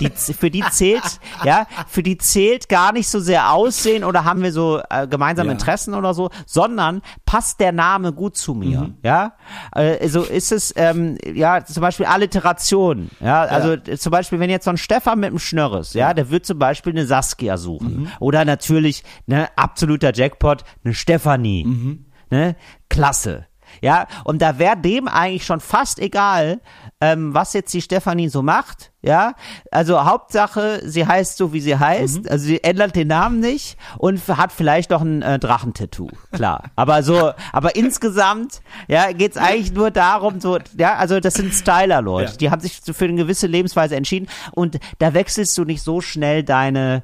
Die, für die zählt, ja, für die zählt gar nicht so sehr Aussehen oder haben wir so äh, gemeinsame Ja. Interessen oder so, sondern passt der Name gut zu mir, ja? Äh, so ist es, ähm, ja, zum Beispiel Alliteration, ja, also äh, zum Beispiel, wenn jetzt so ein Stefan mit einem Schnörres, ja, der wird zum Beispiel eine Saskia suchen. Oder natürlich, ne, absoluter Jackpot, eine Stefanie, ne, klasse. Ja, und da wäre dem eigentlich schon fast egal, ähm, was jetzt die Stefanie so macht. Ja, also Hauptsache, sie heißt so, wie sie heißt. Also sie ändert den Namen nicht und hat vielleicht noch ein äh, Drachentattoo. Klar. Aber so, aber insgesamt, ja, geht's eigentlich nur darum, so, ja, also das sind Styler-Leute. Ja. Die haben sich für eine gewisse Lebensweise entschieden und da wechselst du nicht so schnell deine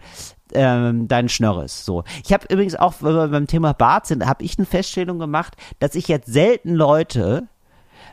ähm, deinen Schnörres. So. Ich habe übrigens auch, wenn wir beim Thema Bart sind, habe ich eine Feststellung gemacht, dass ich jetzt selten Leute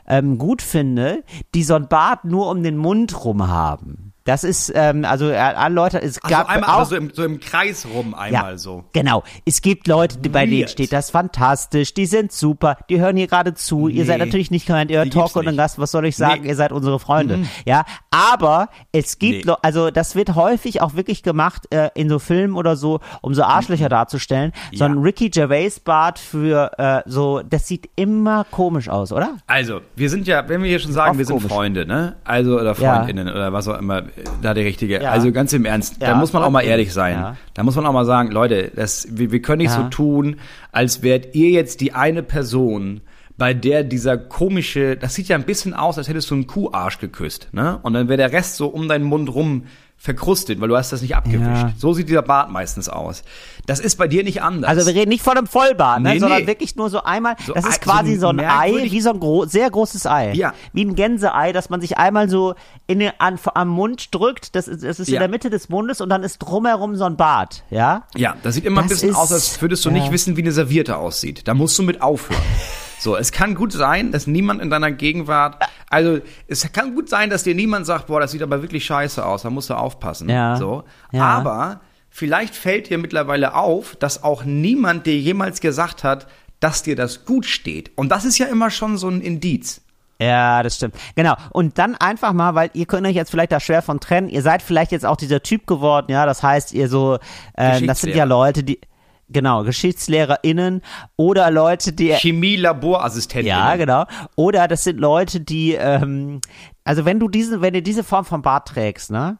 ähm, gut finde, die so ein Bart nur um den Mund rum haben. Das ist, ähm, also äh, alle Leute, es Also gab einmal auch, aber so, im, so im Kreis rum einmal so. Genau. Es gibt Leute, die, bei denen steht das fantastisch, die sind super, die hören hier gerade zu. Ihr Nee, seid natürlich nicht gemeint, ihr Talk und ein. Gast, was soll ich sagen? Nee. Mhm. Ihr seid unsere Freunde. Ja, aber es gibt, Nee. Also das wird häufig auch wirklich gemacht äh, in so Filmen oder so, um so Arschlöcher darzustellen. So ein Mhm. Ja. Ricky Gervais Bart für äh, so, das sieht immer komisch aus, oder? Also, wir sind ja, wenn wir hier schon sagen, Oft wir sind komisch. Freunde, ne? Also, oder Ja. Freundinnen oder was auch immer, da der Richtige. Ja. Also, ganz im Ernst, Ja, da muss man auch mal ehrlich sein. Ja. Da muss man auch mal sagen, Leute, das, wir, wir können nicht so tun, als wärt ihr jetzt die eine Person, bei der dieser komische, das sieht ja ein bisschen aus, als hättest du einen Kuharsch geküsst, ne? Und dann wäre der Rest so um deinen Mund rum verkrustet, weil du hast das nicht abgewischt. Ja. So sieht dieser Bart meistens aus. Das ist bei dir nicht anders. Also wir reden nicht von einem Vollbart, ne, Nee, sondern nee. wirklich nur so einmal. So das ein- ist quasi so so ein, Ei, wie so ein gro sehr großes Ei. Ja. Wie ein Gänseei, dass man sich einmal so in den, an, am Mund drückt. Das ist, das ist in Ja. der Mitte des Mundes und dann ist drumherum so ein Bart. Ja. Ja, das sieht immer ein Das bisschen ist- aus, als würdest du ja. nicht wissen, wie eine Serviette aussieht. Da musst du mit aufhören. So, es kann gut sein, dass niemand in deiner Gegenwart, also es kann gut sein, dass dir niemand sagt, boah, das sieht aber wirklich scheiße aus, da musst du aufpassen. Ja. So, Ja. aber vielleicht fällt dir mittlerweile auf, dass auch niemand dir jemals gesagt hat, dass dir das gut steht. Und das ist ja immer schon so ein Indiz. Ja, das stimmt. Genau. Und dann einfach mal, weil ihr könnt euch jetzt vielleicht da schwer von trennen. Ihr seid vielleicht jetzt auch dieser Typ geworden, ja. Das heißt, ihr so, äh, das sind ja. Leute, die, genau, GeschichtslehrerInnen oder Leute, die Chemie-Laborassistentin. Ja, genau. Oder das sind Leute, die, ähm, also wenn du diese, wenn du diese Form von Bart trägst, ne,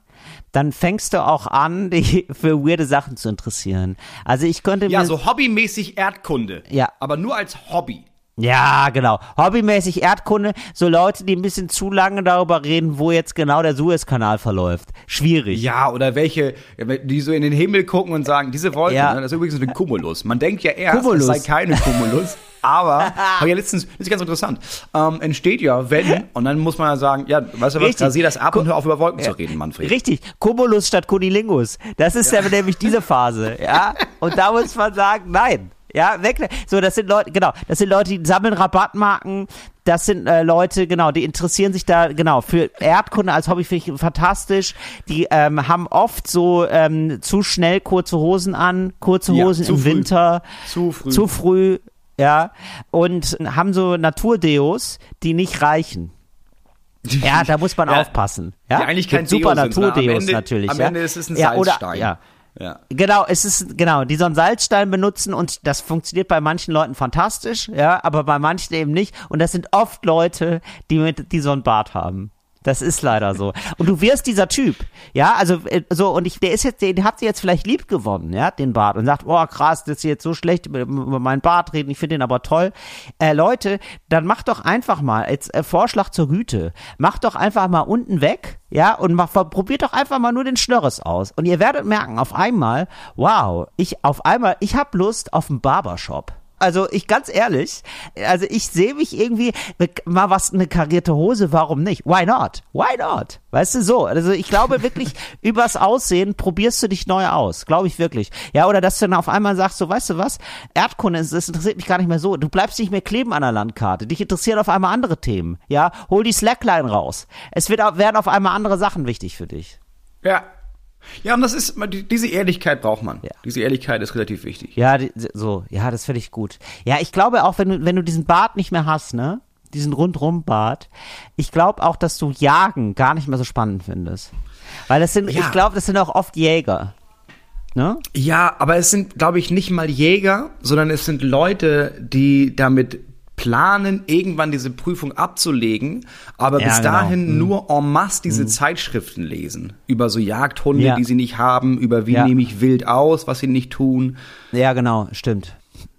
dann fängst du auch an, dich für weirde Sachen zu interessieren. Also ich könnte Ja, mir, so hobbymäßig Erdkunde. Ja. Aber nur als Hobby. Ja, genau. Hobbymäßig Erdkunde, so Leute, die ein bisschen zu lange darüber reden, wo jetzt genau der Suezkanal verläuft. Schwierig. Ja, oder welche, die so in den Himmel gucken und sagen, diese Wolke, Ja. ne, das ist übrigens eine Cumulus. Man denkt ja erst, Cumulus. es sei keine Cumulus. Aber, habe ja letztens, das ist ganz interessant, ähm, entsteht ja, wenn, und dann muss man ja sagen, ja, weißt du was, rasier das ab und hör auf über Wolken zu reden, Manfred. Richtig, Cumulus statt Cunilingus. Das ist ja. nämlich diese Phase, ja. Und da muss man sagen, nein. Ja, weg. So, das sind Leute, genau, das sind Leute, die sammeln Rabattmarken. Das sind äh, Leute, genau, die interessieren sich da, genau, für Erdkunde als Hobby finde ich fantastisch. Die ähm, haben oft so ähm, zu schnell kurze Hosen an, kurze Ja, Hosen zu im früh. Winter. Zu früh. Zu früh, ja. Und haben so Naturdeos, die nicht reichen. Ja, da muss man Ja, aufpassen. Ja, Die eigentlich kein Gibt super ne? Naturdeos am Ende, natürlich. Am ja. Ende ist es ein ja, oder, Salzstein. ja. Ja. Genau, es ist genau, die so einen Salzstein benutzen und das funktioniert bei manchen Leuten fantastisch, ja, aber bei manchen eben nicht. Und das sind oft Leute, die mit, die so einen Bart haben. Das ist leider so. Und du wirst dieser Typ, ja, also äh, so und ich, der ist jetzt, den habt ihr jetzt vielleicht lieb gewonnen, ja, den Bart und sagt, oh krass, das ist jetzt so schlecht über, meinen Bart reden, ich finde den aber toll. Äh, Leute, dann macht doch einfach mal jetzt äh, Vorschlag zur Güte, macht doch einfach mal unten weg, ja, und mach, probiert doch einfach mal nur den Schnörres aus und ihr werdet merken, auf einmal, wow, ich auf einmal, ich hab Lust auf einen Barbershop. Also ich ganz ehrlich, also ich sehe mich irgendwie mal was eine karierte Hose, warum nicht? Why not? Why not? Weißt du so? Also ich glaube wirklich übers Aussehen probierst du dich neu aus, glaube ich wirklich. Ja, oder dass du dann auf einmal sagst, so weißt du was? Erdkunde, das interessiert mich gar nicht mehr so. Du bleibst nicht mehr kleben an der Landkarte. Dich interessieren auf einmal andere Themen. Ja, hol die Slackline raus. Es wird werden auf einmal andere Sachen wichtig für dich. Ja. Ja, und das ist, diese Ehrlichkeit braucht man. Ja. Diese Ehrlichkeit ist relativ wichtig. Ja, die- so, ja, das finde ich gut. Ja, ich glaube auch, wenn du, wenn du diesen Bart nicht mehr hast, ne? Diesen rundrum Bart, ich glaube auch, dass du Jagen gar nicht mehr so spannend findest. Weil das sind, Ja. ich glaube, das sind auch oft Jäger. Ne? Ja, aber es sind, glaube ich, nicht mal Jäger, sondern es sind Leute, die damit planen, irgendwann diese Prüfung abzulegen, aber Ja, bis genau. dahin nur en masse diese Zeitschriften lesen. Über so Jagdhunde, Ja. die sie nicht haben, über wie Ja. nehme ich wild aus, was sie nicht tun. Ja, genau, stimmt.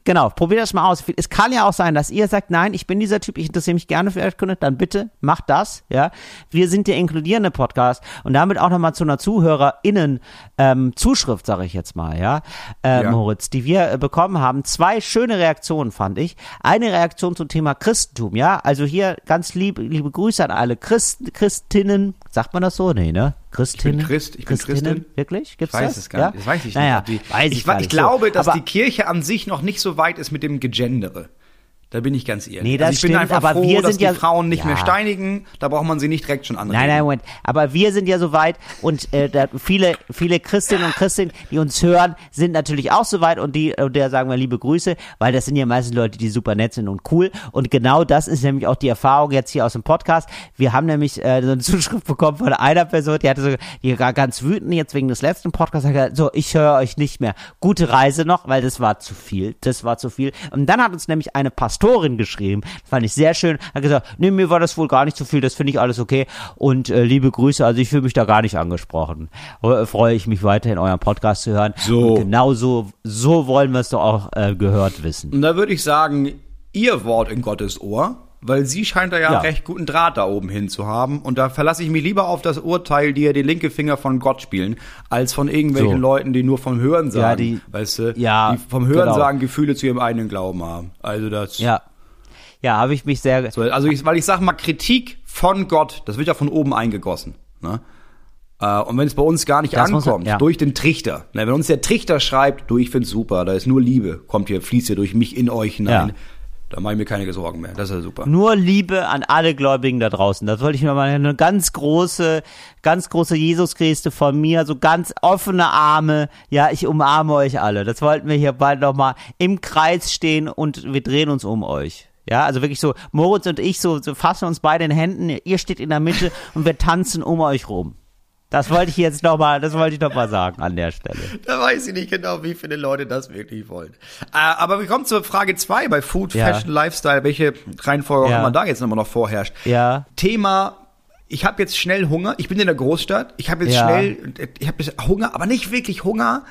Genau, probiert das mal aus. Es kann ja auch sein, dass ihr sagt, nein, ich bin dieser Typ, ich interessiere mich gerne für Erdkunde, dann bitte macht das, ja. Wir sind der inkludierende Podcast und damit auch nochmal zu einer ZuhörerInnen ähm, Zuschrift, sage ich jetzt mal, ja, äh, Ja. Moritz, die wir äh, bekommen haben. Zwei schöne Reaktionen, fand ich. Eine Reaktion zum Thema Christentum, ja. Also hier ganz lieb, liebe Grüße an alle Christ, Christinnen, sagt man das so? Nee, ne? Christinnen? Christ, ich bin? Christin. Wirklich? Gibt's Ich weiß das? es gar ja? nicht. Das weiß ich naja, nicht. ob die- weiß ich, ich, ich glaube, dass Aber- die Kirche an sich noch nicht so weit ist mit dem Gegendere. Da bin ich ganz ehrlich. Nee, das also ich bin stimmt, einfach aber froh, wir dass sind die ja- Frauen nicht Ja. mehr steinigen. Da braucht man sie nicht direkt schon anreden. Nein, nein, Moment. Aber wir sind ja soweit und äh, da viele, viele Christinnen und Christen, die uns hören, sind natürlich auch soweit und die, und der sagen wir liebe Grüße, weil das sind ja meistens Leute, die super nett sind und cool. Und genau das ist nämlich auch die Erfahrung jetzt hier aus dem Podcast. Wir haben nämlich äh, so eine Zuschrift bekommen von einer Person, die hatte so, die war ganz wütend jetzt wegen des letzten Podcasts, gesagt, so, ich höre euch nicht mehr. Gute Reise noch, weil das war zu viel. Das war zu viel. Und dann hat uns nämlich eine Pastorin geschrieben, das fand ich sehr schön, hat gesagt, nee, mir war das wohl gar nicht zu viel, das finde ich alles okay. Und äh, liebe Grüße, also ich fühle mich da gar nicht angesprochen. Äh, freue ich mich weiterhin euren Podcast zu hören. So. Und genau so, so wollen wir es doch auch äh, gehört wissen. Und da würde ich sagen, ihr Wort in Gottes Ohr, weil sie scheint da ja, Ja. recht guten Draht da oben hin zu haben. Und da verlasse ich mich lieber auf das Urteil, die ja die linke Finger von Gott spielen, als von irgendwelchen So. Leuten, die nur vom Hören sagen, Ja, die- weißt du, ja, die vom Hören genau. sagen Gefühle zu ihrem eigenen Glauben haben. Also das. Ja. Ja, habe ich mich sehr, So, Also ich, weil ich sag mal, Kritik von Gott, das wird ja von oben eingegossen. Ne? Äh, und wenn es bei uns gar nicht Das muss man- ankommt, ja. durch den Trichter, ne, wenn uns der Trichter schreibt, du, ich find's super, da ist nur Liebe, kommt hier, fließt hier durch mich in euch hinein, Ja. Da mache ich mir keine Sorgen mehr. Das ist ja super. Nur Liebe an alle Gläubigen da draußen. Das wollte ich mir mal eine ganz große, ganz große Jesusgeste von mir, so ganz offene Arme. Ja, ich umarme euch alle. Das wollten wir hier bald nochmal im Kreis stehen und wir drehen uns um euch. Ja, also wirklich so, Moritz und ich so, so fassen uns beide in den Händen, ihr steht in der Mitte und wir tanzen um euch rum. Das wollte ich jetzt nochmal, das wollte ich noch mal sagen an der Stelle. Da weiß ich nicht genau, wie viele Leute das wirklich wollen. Äh, aber wir kommen zur Frage zwei bei Food, Ja. Fashion, Lifestyle, welche Reihenfolge auch Ja. immer da jetzt immer noch vorherrscht. Ja. Thema, ich habe jetzt schnell Hunger. Ich bin in der Großstadt. Ich habe jetzt Ja. schnell, ich habe jetzt Hunger, aber nicht wirklich Hunger.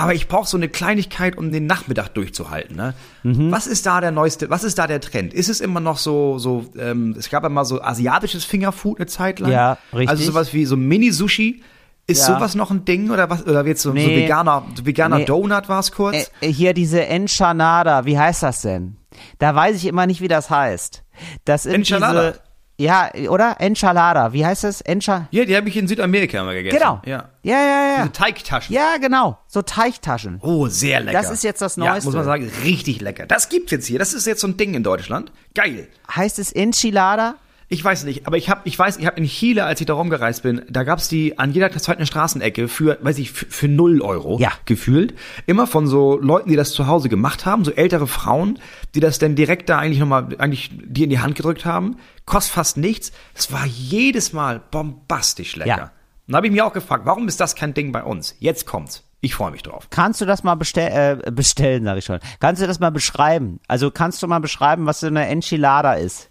Aber ich brauche so eine Kleinigkeit, um den Nachmittag durchzuhalten. Ne? Mhm. Was ist da der neueste? Was ist da der Trend? Ist es immer noch so, so? Ähm, es gab ja mal so asiatisches Fingerfood eine Zeit lang. Ja, richtig. Also sowas wie so Mini-Sushi. Ist Ja. sowas noch ein Ding oder was? Oder jetzt so, so Nee. veganer, so veganer Nee. Donut war es kurz? Äh, hier diese Enchilada, wie heißt das denn? Da weiß ich immer nicht, wie das heißt. Das sind Enchilada. diese, ja, oder? Enchilada, wie heißt es? Encha ja, die habe ich in Südamerika immer gegessen. Genau. Ja. Ja, ja, ja. Diese Teigtaschen. Ja, genau. So Teigtaschen. Oh, sehr lecker. Das ist jetzt das Ja, Neueste. muss man sagen, richtig lecker. Das gibt's jetzt hier. Das ist jetzt so ein Ding in Deutschland. Geil. Heißt es Enchilada? Ich weiß nicht, aber ich habe, ich weiß, ich habe in Chile, als ich da rumgereist bin, da gab's die an jeder zweiten Straßenecke für, weiß ich, für, für null Euro Ja. gefühlt. Immer von so Leuten, die das zu Hause gemacht haben, so ältere Frauen, die das dann direkt da eigentlich nochmal, eigentlich die in die Hand gedrückt haben. Kostet fast nichts. Es war jedes Mal bombastisch lecker. Ja. Und da habe ich mich auch gefragt, warum ist das kein Ding bei uns? Jetzt kommt's. Ich freue mich drauf. Kannst du das mal bestell, äh, bestellen, sag ich schon. Kannst du das mal beschreiben? Also kannst du mal beschreiben, was so eine Enchilada ist?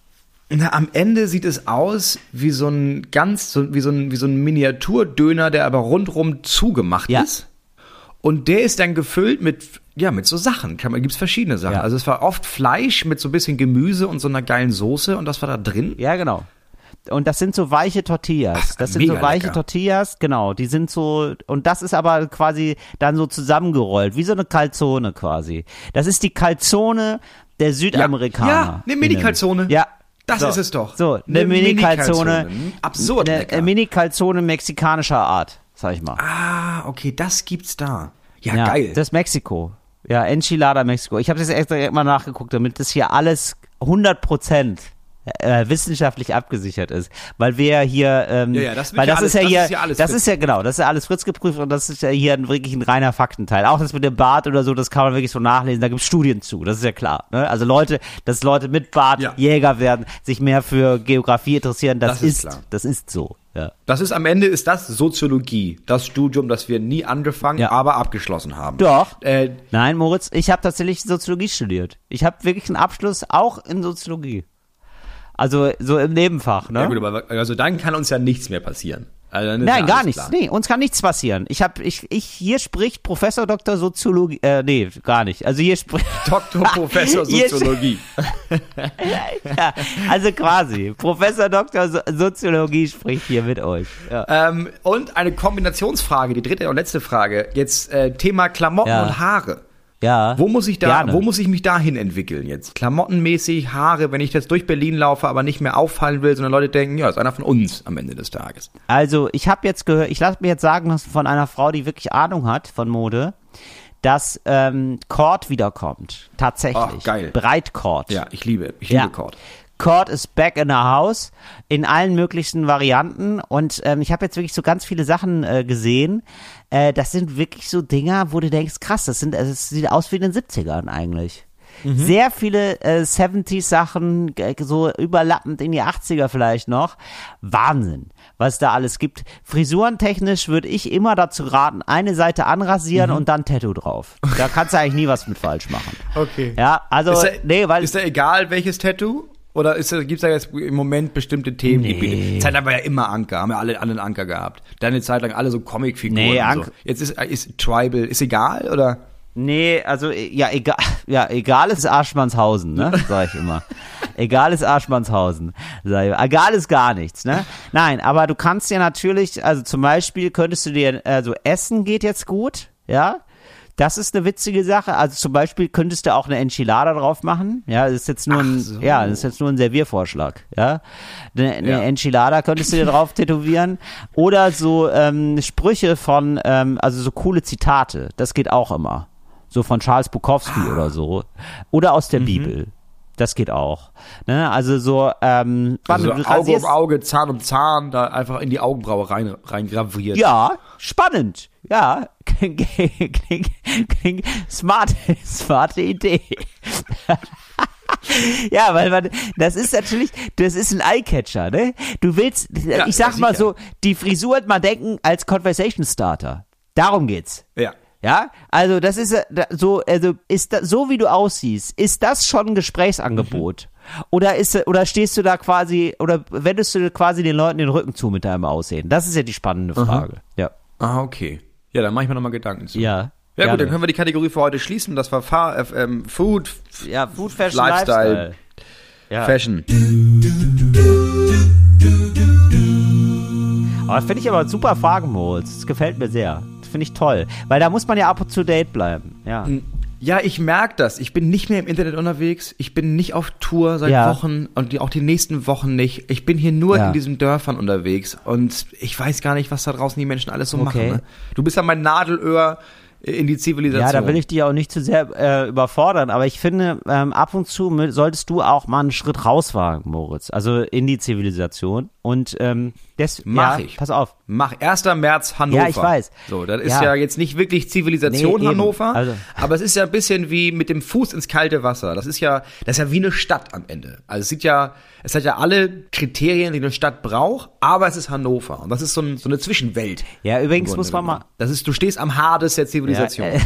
Na, am Ende sieht es aus wie so ein ganz, so, wie so ein, wie so ein Miniaturdöner, der aber rundrum zugemacht Ja. ist. Und der ist dann gefüllt mit, ja, mit so Sachen. Kann man, gibt's verschiedene Sachen. Ja. Also es war oft Fleisch mit so ein bisschen Gemüse und so einer geilen Soße und das war da drin. Ja, genau. Und das sind so weiche Tortillas. Ach, Das sind so weiche lecker. Tortillas, genau. Die sind so, und das ist aber quasi dann so zusammengerollt, wie so eine Calzone quasi. Das ist die Calzone der Südamerikaner. Ja, eine Mini-Calzone. Ja. Das so. ist es doch. So, eine, Eine Mini-Calzone. Mini-Calzone. Absurd Eine, lecker. eine Mini-Calzone mexikanischer Art, sag ich mal. Ah, okay, das gibt's da. Ja, ja, geil. Das ist Mexiko. Ja, Enchilada Mexiko. Ich habe das extra mal nachgeguckt, damit das hier alles 100 Prozent äh, wissenschaftlich abgesichert ist, weil wir ja hier, ähm, Ja, ja, das weil das alles- ist ja das hier, ist ja alles das Fritz. ist ja genau, das ist ja alles Fritz geprüft und das ist ja hier ein, wirklich ein reiner Faktenteil. Auch das mit dem Bart oder so, das kann man wirklich so nachlesen. Da gibt es Studien zu, das ist ja klar. Ne? Also Leute, dass Leute mit Bart Ja. Jäger werden, sich mehr für Geografie interessieren, das, Das ist ist, das ist so. Ja. Das ist am Ende ist das Soziologie, das Studium, das wir nie angefangen, Ja. aber abgeschlossen haben. Doch. Äh, Nein, Moritz, ich habe tatsächlich Soziologie studiert. Ich habe wirklich einen Abschluss auch in Soziologie. Also so im Nebenfach, ne? Ja gut, aber also dann kann uns ja nichts mehr passieren. Also Nein, gar nichts. klar. Nee, uns kann nichts passieren. Ich habe ich ich hier spricht Professor Dr. Soziologie äh nee, gar nicht. Also hier spricht Doktor, Professor Soziologie. ja, also quasi Professor Dr. So Soziologie spricht hier mit euch. Ja. ähm, und eine Kombinationsfrage, die dritte und letzte Frage. Jetzt äh, Thema Klamotten Ja. und Haare. Ja. Wo muss ich da, Gerne. wo muss ich mich dahin entwickeln jetzt? Klamottenmäßig, Haare, wenn ich jetzt durch Berlin laufe, aber nicht mehr auffallen will, sondern Leute denken, ja, ist einer von uns am Ende des Tages. Also, ich habe jetzt gehört, ich lasse mir jetzt sagen lassen von einer Frau, die wirklich Ahnung hat von Mode, dass ähm, Cord wiederkommt. Tatsächlich. Ach, geil. Breitcord. Ja, ich liebe, ich liebe Ja. Cord. Cord is back in the house in allen möglichen Varianten und ähm, ich habe jetzt wirklich so ganz viele Sachen äh, gesehen. Äh, das sind wirklich so Dinger, wo du denkst, krass, das sind, also es sieht aus wie in den 70ern eigentlich. Sehr viele äh, 70s Sachen, äh, so überlappend in die 80er vielleicht noch. Wahnsinn, was da alles gibt. Frisurentechnisch würde ich immer dazu raten, eine Seite anrasieren und dann Tattoo drauf. Da kannst du eigentlich nie was mit falsch machen. Okay. Ja, also, Ist da, nee, weil ist da egal, welches Tattoo? Oder da, gibt's da jetzt im Moment bestimmte Themen? Nee. Zeit lang war ja immer Anker, haben ja alle, alle einen Anker gehabt. Dann eine Zeit lang alle so Comicfiguren Nee, und so. Anker- Jetzt ist, ist Tribal, ist egal, oder? Nee, also ja, egal, ja, egal ist Arschmannshausen, ne? Sag ich immer. egal ist Arschmannshausen. Sag ich, egal ist gar nichts, ne? Nein, aber du kannst ja natürlich, also zum Beispiel könntest du dir, also Essen geht jetzt gut, ja? Das ist eine witzige Sache. Also zum Beispiel könntest du auch eine Enchilada drauf machen. Ja, das ist jetzt nur ein, so. ja, das ist jetzt nur ein Serviervorschlag. Ja, eine, eine Ja. Enchilada könntest du dir drauf tätowieren oder so ähm, Sprüche von, ähm, also so coole Zitate. Das geht auch immer. So von Charles Bukowski Ah. oder so oder aus Mhm. der Bibel. Das geht auch. Ne? Also so, ähm, Also du Auge um Auge, Zahn um Zahn, da einfach in die Augenbraue rein, rein graviert. Ja, spannend. Ja, klingt, klingt, klingt, smart, smarte Idee. ja, weil man, das ist natürlich, das ist ein Eyecatcher, ne? Du willst, Ja, ich sag ja, mal so, die Frisur hat mal denken als Conversation Starter. Darum geht's. Ja. Ja, also das ist äh, so, also ist das, so wie du aussiehst, ist das schon ein Gesprächsangebot? Oder ist oder stehst du da quasi oder wendest du quasi den Leuten den Rücken zu mit deinem Aussehen? Das ist ja die spannende Frage. Ja. Ah, okay. Ja, dann mache ich mir nochmal Gedanken zu. Ja. Ja gut, gerne. dann können wir die Kategorie für heute schließen. Das war Fa äh, ähm, Food, Ja, Food Fashion Lifestyle. Lifestyle. Ja. Fashion. Aber finde ich aber super Fragen, Moritz. Das gefällt mir sehr. Das finde ich toll. Weil da muss man ja up to date bleiben. Ja. Ja, ich merke das. Ich bin nicht mehr im Internet unterwegs. Ich bin nicht auf Tour seit Ja. Wochen und die, auch die nächsten Wochen nicht. Ich bin hier nur Ja. in diesen Dörfern unterwegs und ich weiß gar nicht, was da draußen die Menschen alles so Okay. machen. Ne? Du bist ja mein Nadelöhr in die Zivilisation. Ja, da will ich dich auch nicht zu sehr äh, überfordern, aber ich finde, ähm, ab und zu solltest du auch mal einen Schritt rauswagen, Moritz, also in die Zivilisation. Und ähm, das, Mach ja, ich. pass auf. Mach 1. März Hannover. Ja, ich weiß. So, das ist ja, Ja. jetzt nicht wirklich Zivilisation Nee. Hannover, Also- aber es ist ja ein bisschen wie mit dem Fuß ins kalte Wasser. Das ist ja, das ist ja wie eine Stadt am Ende. Also es sieht ja, es hat ja alle Kriterien, die eine Stadt braucht, aber es ist Hannover und das ist so, ein, so eine Zwischenwelt. Ja, übrigens muss man mal. Das ist, du stehst am Hades der Zivilisation. Ja, äh,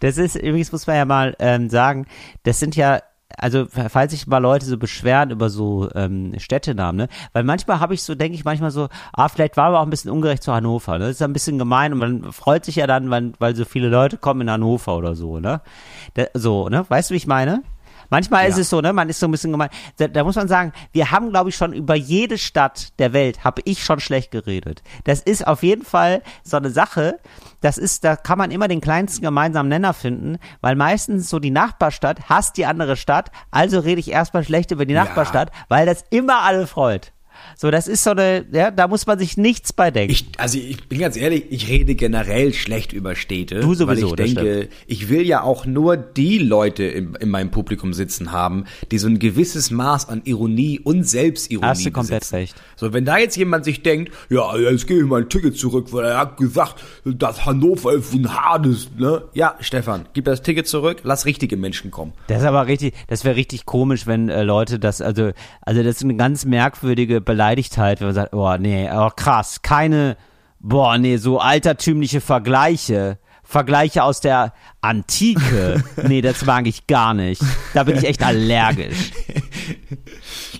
das ist, übrigens muss man ja mal ähm, sagen, das sind ja, also falls sich mal Leute so beschweren über so ähm, Städtenamen, ne? Weil manchmal habe ich so, denke ich manchmal so, ah, vielleicht waren wir auch ein bisschen ungerecht zu Hannover, ne? Das ist ein bisschen gemein und man freut sich ja dann, weil, weil so viele Leute kommen in Hannover oder so, ne? Da, so, ne? Weißt du, wie ich meine? Manchmal ist Ja. es so, ne? Man ist so ein bisschen gemein. Da, da muss man sagen, wir haben, glaube ich, schon über jede Stadt der Welt, habe ich schon schlecht geredet. Das ist auf jeden Fall so eine Sache. Das ist, da kann man immer den kleinsten gemeinsamen Nenner finden, weil meistens so die Nachbarstadt hasst die andere Stadt, also rede ich erstmal schlecht über die Nachbarstadt, weil das immer alle freut. So, das ist so eine, ja, da muss man sich nichts bei denken. Ich, also ich bin ganz ehrlich, ich rede generell schlecht über Städte. Du sowieso, weil ich denke, ich will ja auch nur die Leute in, in meinem Publikum sitzen haben, die so ein gewisses Maß an Ironie und Selbstironie Hast du komplett besitzen. recht. So, wenn da jetzt jemand sich denkt, ja, jetzt gebe ich mein Ticket zurück, weil er hat gesagt, dass Hannover ist wie ein Hades, ne? Ja, Stefan, gib das Ticket zurück, lass richtige Menschen kommen. Das ist aber richtig, das wäre richtig komisch, wenn äh, Leute das, also, also das ist eine ganz merkwürdige Beleidigtheit, wenn man sagt, oh nee, oh krass, keine, boah nee, so altertümliche Vergleiche, Vergleiche aus der Antike, nee, das mag ich gar nicht. Da bin ich echt allergisch.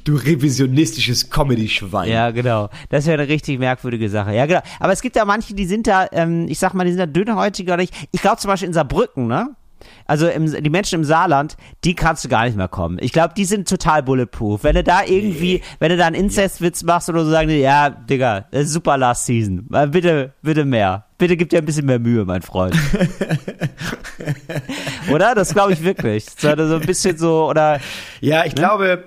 Du revisionistisches Comedy-Schwein. Ja, genau. Das wäre eine richtig merkwürdige Sache. Ja, genau. Aber es gibt ja manche, die sind da, ähm, ich sag mal, die sind da dünnhäutiger. Ich, ich glaube zum Beispiel in Saarbrücken, ne? Also im, die Menschen im Saarland, die kannst du gar nicht mehr kommen. Ich glaube, die sind total bulletproof. Wenn du da irgendwie, wenn du da einen Inzestwitz machst oder so, sagen die, ja, Digga, das ist super Last Season. Äh, Bitte, bitte mehr. Bitte gib dir ein bisschen mehr Mühe, mein Freund. oder? Das glaube ich wirklich. So, so ein bisschen so, oder, Ja, ich glaube,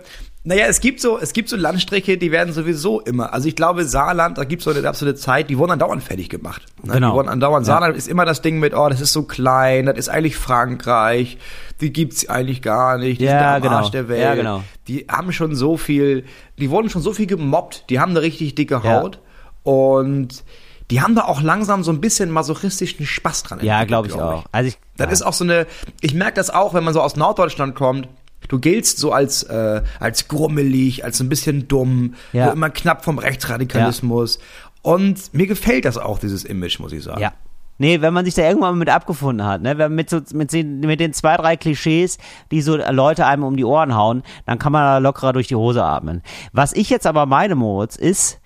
Naja, es gibt so, es gibt so Landstriche, die werden sowieso immer. Also ich glaube, Saarland, da gibt es so eine absolute Zeit, die wurden andauernd fertig gemacht. Ne? Genau. Die wurden andauernd. Ja. Saarland ist immer das Ding mit, oh, das ist so klein, das ist eigentlich Frankreich, die gibt's eigentlich gar nicht, die Ja, sind genau. Arsch der Welt. Ja, genau. Die haben schon so viel, die wurden schon so viel gemobbt, die haben eine richtig dicke Ja. Haut und die haben da auch langsam so ein bisschen masochistischen Spaß dran. Ja, glaube ich glaub auch. Also ich, das ja. ist auch so eine, ich merke das auch, wenn man so aus Norddeutschland kommt. Du giltst so als, äh, als grummelig, als ein bisschen dumm, Ja. so immer knapp vom Rechtsradikalismus. Und mir gefällt das auch, dieses Image, muss ich sagen. Ja. Nee, wenn man sich da irgendwann mal mit abgefunden hat, ne, mit so mit den, mit den zwei, drei Klischees, die so Leute einem um die Ohren hauen, dann kann man da lockerer durch die Hose atmen. Was ich jetzt aber meine, Moritz, ist,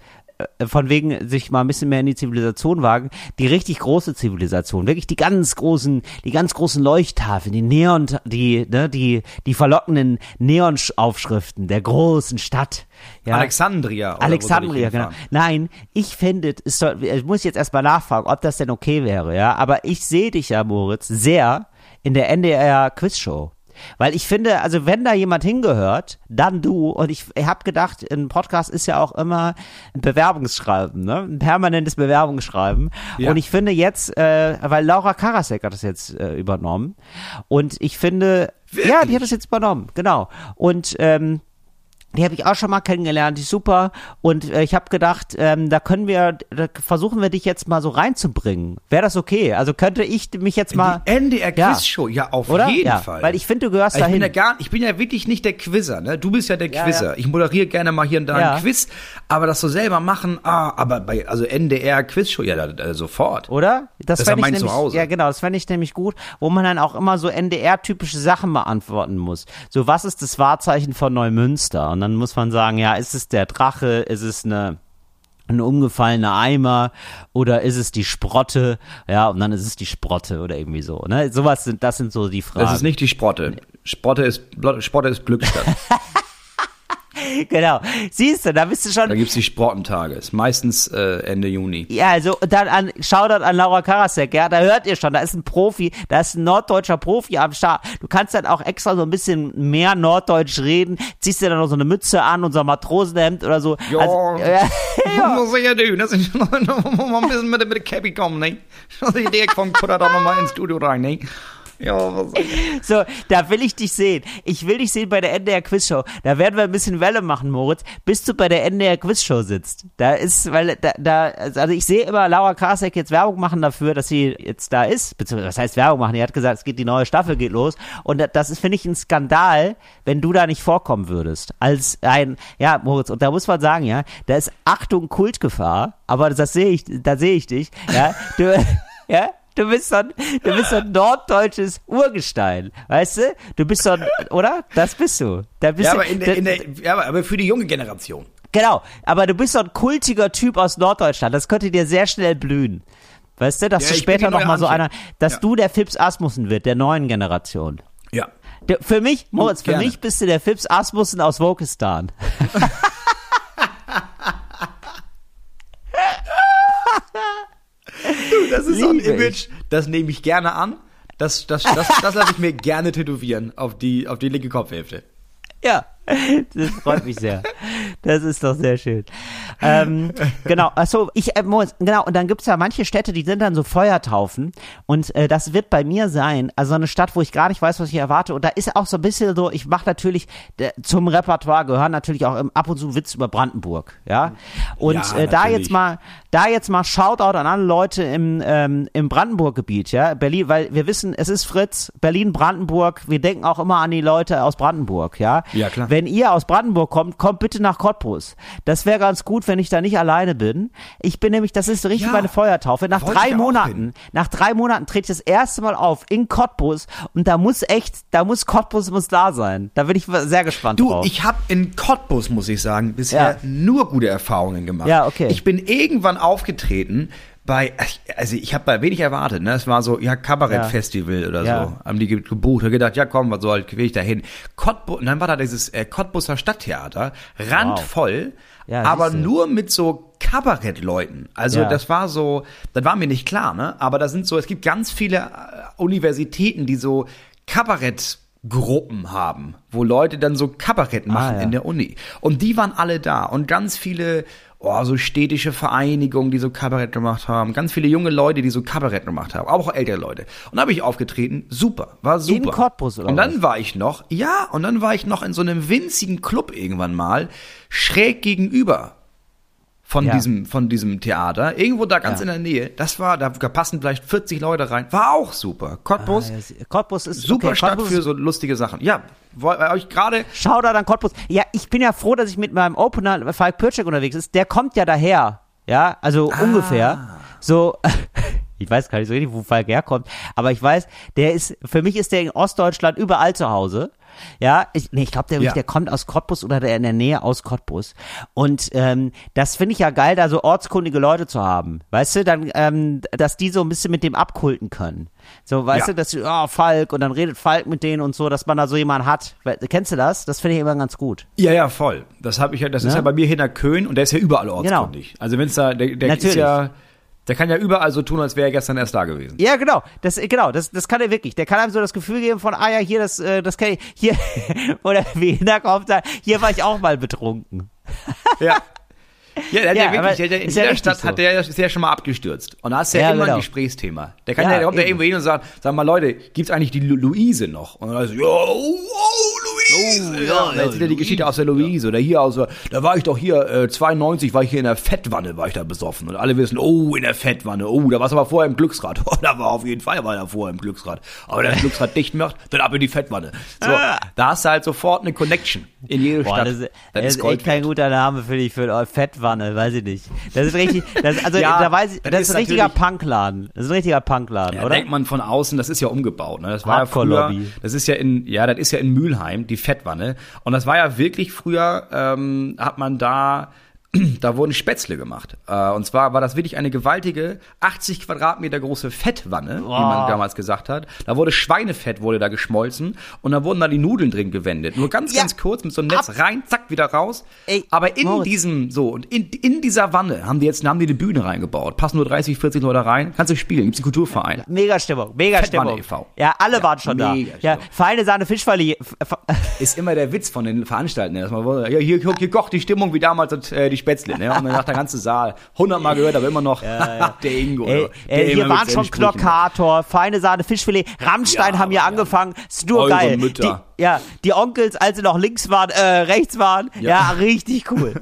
von wegen sich mal ein bisschen mehr in die Zivilisation wagen, die richtig große Zivilisation, wirklich die ganz großen, die ganz großen Leuchttafeln, die Neon, die, ne, die, die verlockenden Neonaufschriften der großen Stadt. Ja. Alexandria. oder Alexandria, genau. Nein, ich fände, es soll, ich muss jetzt erstmal nachfragen, ob das denn okay wäre, ja. Aber ich sehe dich ja, Moritz, sehr in der NDR Quizshow. Weil ich finde, also wenn da jemand hingehört, dann du. Und ich, habe gedacht, ein Podcast ist ja auch immer ein Bewerbungsschreiben, ne? Ein permanentes Bewerbungsschreiben. Ja. Und ich finde jetzt, äh, weil Laura Karasek hat das jetzt äh, übernommen. Und ich finde, ja, die hat das jetzt übernommen, genau. Und ähm, die habe ich auch schon mal kennengelernt, die ist super. Und äh, ich habe gedacht, ähm, da können wir, da versuchen wir dich jetzt mal so reinzubringen. Wäre das okay? Also könnte ich mich jetzt mal. Die NDR Ja. Quizshow, ja, auf Oder? jeden Ja, Fall. weil ich finde, du gehörst ich bin dahin. ja gar, ich bin ja wirklich nicht der Quizzer, ne? Du bist ja der Ja, Quizzer. Ich moderiere gerne mal hier und da ein Quiz, aber das so selber machen, ah, aber bei, also NDR Quizshow, ja, da, da, sofort. Oder? Das ist fänd ja mein ich nämlich, Zuhause. Ja, genau, das fände ich nämlich gut, wo man dann auch immer so NDR-typische Sachen beantworten muss. So, was ist das Wahrzeichen von Neumünster? Und dann muss man sagen, ja, ist es der Drache, ist es eine ein umgefallener Eimer oder ist es die Sprotte? Ja, und dann ist es die Sprotte oder irgendwie so. Ne? Sowas sind, das sind so die Fragen. Das ist nicht die Sprotte. Sprotte ist, Sprotte ist Glückstadt. genau. Siehst du, da bist du schon. da gibt's die Sprottentage. Ist meistens äh, Ende Juni. Ja, also dann an Shoutout an Laura Karasek, ja, da hört ihr schon, da ist ein Profi, da ist ein norddeutscher Profi am Start. Du kannst dann auch extra so ein bisschen mehr norddeutsch reden, ziehst dir dann noch so eine Mütze an und so ein Matrosenhemd oder so. Ja, Also, ja, ja. muss ich ja tun. Das ist noch mal ein bisschen mit, mit der Cappy kommen, ne? Das ist die Idee vom Kutter da nochmal ins Studio rein, ne? Ja, was So, da will ich dich sehen. Ich will dich sehen bei der NDR Quizshow. Da werden wir ein bisschen Welle machen, Moritz, bis du bei der NDR Quizshow sitzt. Da ist, weil da, da also ich sehe immer Laura Krasek jetzt Werbung machen dafür, dass sie jetzt da ist. Beziehungsweise, was heißt Werbung machen? Die hat gesagt, es geht die neue Staffel geht los. Und da- das ist, finde ich, ein Skandal, wenn du da nicht vorkommen würdest. Als ein, ja, Moritz, und da muss man sagen, ja, da ist Achtung Kultgefahr, aber das sehe ich, da sehe ich dich, ja. Du, ja, Du bist so ein, du bist so ein norddeutsches Urgestein, weißt du? Du bist so ein, oder? Das bist du. Da bist Ja, du, aber, in der, in der, ja, aber- für die junge Generation. genau, aber du bist so ein kultiger Typ aus Norddeutschland. Das könnte dir sehr schnell blühen. Weißt du, dass Ja, du später die noch neue mal so einer, dass Ja. du der Fips Asmussen wird, der neuen Generation. Ja. Der, für mich, Moritz, für gerne. mich bist du der Fips Asmussen aus Wokistan. Das ist so ein Image, das nehme ich gerne an. Das, das, das, das lasse ich mir gerne tätowieren auf die, auf die linke Kopfhälfte. Ja, das freut mich sehr. Das ist doch sehr schön. Ähm, genau, achso, ich, äh, genau, und dann gibt's ja manche Städte, die sind dann so Feuertaufen und äh, das wird bei mir sein, also eine Stadt, wo ich gar nicht weiß, was ich erwarte und da ist auch so ein bisschen so, ich mache natürlich, äh, zum Repertoire gehören natürlich auch ähm, ab und zu Witz über Brandenburg, ja, und Ja, äh, da natürlich. jetzt mal, da jetzt mal Shoutout an alle Leute im, ähm, im Brandenburg-Gebiet, ja, Berlin, weil wir wissen, es ist Fritz, Berlin, Brandenburg, wir denken auch immer an die Leute aus Brandenburg, ja, Ja, klar. wenn ihr aus Brandenburg kommt, kommt bitte nach Cottbus. Das wäre ganz gut, wenn ich da nicht alleine bin. Ich bin nämlich, das ist richtig Ja, meine Feuertaufe. Nach drei Monaten, nach drei Monaten trete ich das erste Mal auf in Cottbus und da muss echt, da muss Cottbus muss da sein. Da bin ich sehr gespannt Du, drauf. ich habe in Cottbus, muss ich sagen, bisher Ja. nur gute Erfahrungen gemacht. Ja, okay. Ich bin irgendwann aufgetreten bei, also ich habe bei wenig erwartet, ne? Es war so, ja, Kabarettfestival oder Ja. so. Haben die ge- gebucht, hab gedacht, ja komm, was soll, will ich da hin. Cottbus, und dann war da dieses äh, Cottbuser Stadttheater, randvoll, Ja, aber nur mit so Kabarettleuten. Also Ja. das war so, das war mir nicht klar, ne? Aber da sind so, es gibt ganz viele äh, Universitäten, die so Kabarett Gruppen haben, wo Leute dann so Kabarett machen ja. in der Uni. Und die waren alle da und ganz viele oh, so städtische Vereinigungen, die so Kabarett gemacht haben, ganz viele junge Leute, die so Kabarett gemacht haben, aber auch ältere Leute. Und da habe ich aufgetreten, super, war super. In Cottbus oder Und dann was? war ich noch, ja, und dann war ich noch in so einem winzigen Club irgendwann mal, schräg gegenüber von Ja. diesem von diesem Theater, irgendwo da ganz Ja. in der Nähe. Das war, da passen vielleicht 40 Leute rein. War auch super. Cottbus, Ah, ja, Cottbus ist super okay, Stadt Cottbus für so lustige Sachen. Ja, weil euch gerade Schau da dann Cottbus. Ja, ich bin ja froh, dass ich mit meinem Opener Falk Pircek unterwegs ist. Der kommt ja daher. Ja, also Ah. ungefähr. So, ich weiß gar nicht so richtig, wo Falk herkommt, aber ich weiß, der ist, für mich ist der in Ostdeutschland überall zu Hause. Ja, ich, nee, ich glaube, der, Ja. der kommt aus Cottbus oder der in der Nähe aus Cottbus. Und ähm, das finde ich ja geil, da so ortskundige Leute zu haben. Weißt du, dann, ähm, dass die so ein bisschen mit dem abkulten können. So, weißt Ja. du, dass oh, Falk, und dann redet Falk mit denen und so, dass man da so jemanden hat. Kennst du das? Das finde ich immer ganz gut. Ja, ja, voll. Das habe ich ja, das ist Ne? ja bei mir hinter Köln und der ist ja überall ortskundig. Also wenn's da, der, der ist ja, der kann ja überall so tun, als wäre er gestern erst da gewesen. Ja, genau. Das, genau, das, das kann er wirklich. Der kann einem so das Gefühl geben von, ah ja, hier, das, äh, das kann ich, hier, oder wie da kommt da, hier war ich auch mal betrunken. Ja. Ja, der hat Ja, ja, wirklich, der, in ist ja jeder richtig Stadt so. hat der, ist ja schon mal abgestürzt. Und da ist ja, Ja, immer genau. ein Gesprächsthema. Der kann Ja, ja, der kommt ja irgendwo hin und sagt, sag mal Leute, gibt's eigentlich die Lu Luise noch? Und dann also, ja, oh, oh. Oh, ja, ja, und dann erzählt er die Geschichte aus der Luise. Oder hier aus, der- da war ich doch hier, äh, 92 war ich hier in der Fettwanne, war ich da besoffen. Und alle wissen, oh, in der Fettwanne, oh, da war's aber vorher im Glücksrad. Oh, da war auf jeden Fall, war er vorher im Glücksrad. Aber wenn das Glücksrad dicht macht, dann ab in die Fettwanne. So, da hast du halt sofort eine Connection in jede Boah, Stadt. das, ist- Das ist echt kein guter Name für dich, für eine Fettwanne, weiß ich nicht. Das ist richtig, das, also, Ja, da weiß ich, das das, ist ein richtiger Punkladen. Das ist ein richtiger Punkladen, Ja, oder? denkt man von außen, das ist ja umgebaut. Ne? Das war ja früher, das ist ja in, ja, das ist ja in Mülheim, die Fettwanne. Und das war ja wirklich früher, ähm, hat man da, da wurden Spätzle gemacht. Äh, und zwar war das wirklich eine gewaltige 80 Quadratmeter große Fettwanne, wie man damals gesagt hat. Da wurde Schweinefett wurde da geschmolzen und da wurden da die Nudeln drin gewendet. Nur ganz, Ja. ganz kurz mit so einem Netz rein, zack, wieder raus. Ey, Aber in Moritz. diesem, so, und in, in dieser Wanne haben die jetzt, haben die eine Bühne reingebaut. Passen nur 30, 40 Leute rein. Kannst du spielen. Gibt's einen Kulturverein. Mega Stimmung, mega Fettwanne Stimmung. e.V.. Ja, alle Ja, waren schon da. mega Ja, Stimmung. feine Sahne Fischverlie. ist immer der Witz von den Veranstaltern. Dass man, ja, hier, hier, hier kocht die Stimmung wie damals äh, die Spätzle. Ne? Und dann sagt der ganze Saal, hundertmal gehört, aber immer noch der Ingo. Ey, der ey, hier waren schon. Knockator, feine Sahne, Fischfilet, Rammstein Ja, haben hier ja. angefangen, ist nur geil. Mütter. Die, ja, die Onkels, als sie noch links waren, äh, rechts waren, ja, richtig cool.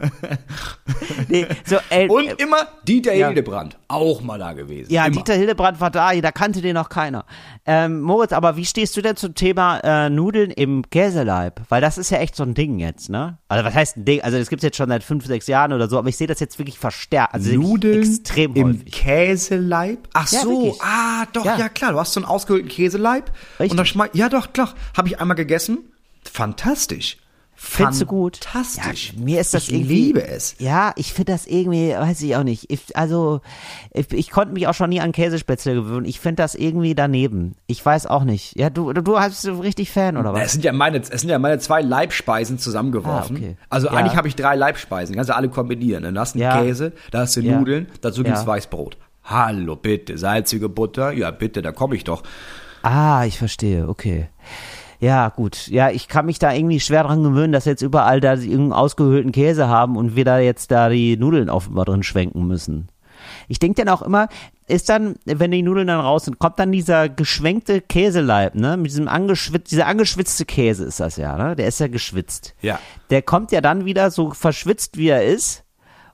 nee, so, ey, Und äh, immer Dieter Ja. Hildebrand, auch mal da gewesen. ja, immer. Dieter Hildebrand war da, da kannte den noch keiner. Ähm, Moritz, aber wie stehst du denn zum Thema äh, Nudeln im Käseleib? Weil das ist ja echt so ein Ding jetzt, ne? Also was heißt ein Ding? Also das gibt's jetzt schon seit fünf, sechs Jahren oder so, aber ich sehe das jetzt wirklich verstärkt. Also Nudeln extrem im häufig. Käseleib? Ach Ja, so, wirklich. ah, doch, Ja. ja. klar, du hast so einen ausgehöhlten Käseleib. Richtig. Und dann schmeißt, ja doch, klar, habe ich einmal gegessen. Fantastisch. Findest du gut? Fantastisch. Ja, mir ist das ich irgendwie. liebe es. Ja, ich finde das irgendwie, weiß ich auch nicht. Ich, also, ich, ich konnte mich auch schon nie an Käsespätzle gewöhnen. Ich finde das irgendwie daneben. Ich weiß auch nicht. Ja, du, du, du bist so richtig Fan oder Es was? sind ja meine, es sind ja meine zwei Leibspeisen zusammengeworfen. Ah, okay. Also Ja. eigentlich habe ich drei Leibspeisen, kannst du alle kombinieren. Dann hast du Ja. Käse, da hast du. Nudeln, dazu gibt's Ja. Weißbrot. Hallo, bitte, salzige Butter, ja bitte, da komme ich doch. Ah, ich verstehe. Okay. Ja, gut. Ja, ich kann mich da irgendwie schwer dran gewöhnen, dass jetzt überall da irgendeinen ausgehöhlten Käse haben und wir da jetzt da die Nudeln offenbar drin schwenken müssen. Ich denke dann auch immer, ist dann, wenn die Nudeln dann raus sind, kommt dann dieser geschwenkte Käseleib, ne? Mit diesem angeschwitzt, dieser angeschwitzte Käse ist das ja, ne? Der ist ja geschwitzt. Ja. Der kommt ja dann wieder so verschwitzt, wie er ist,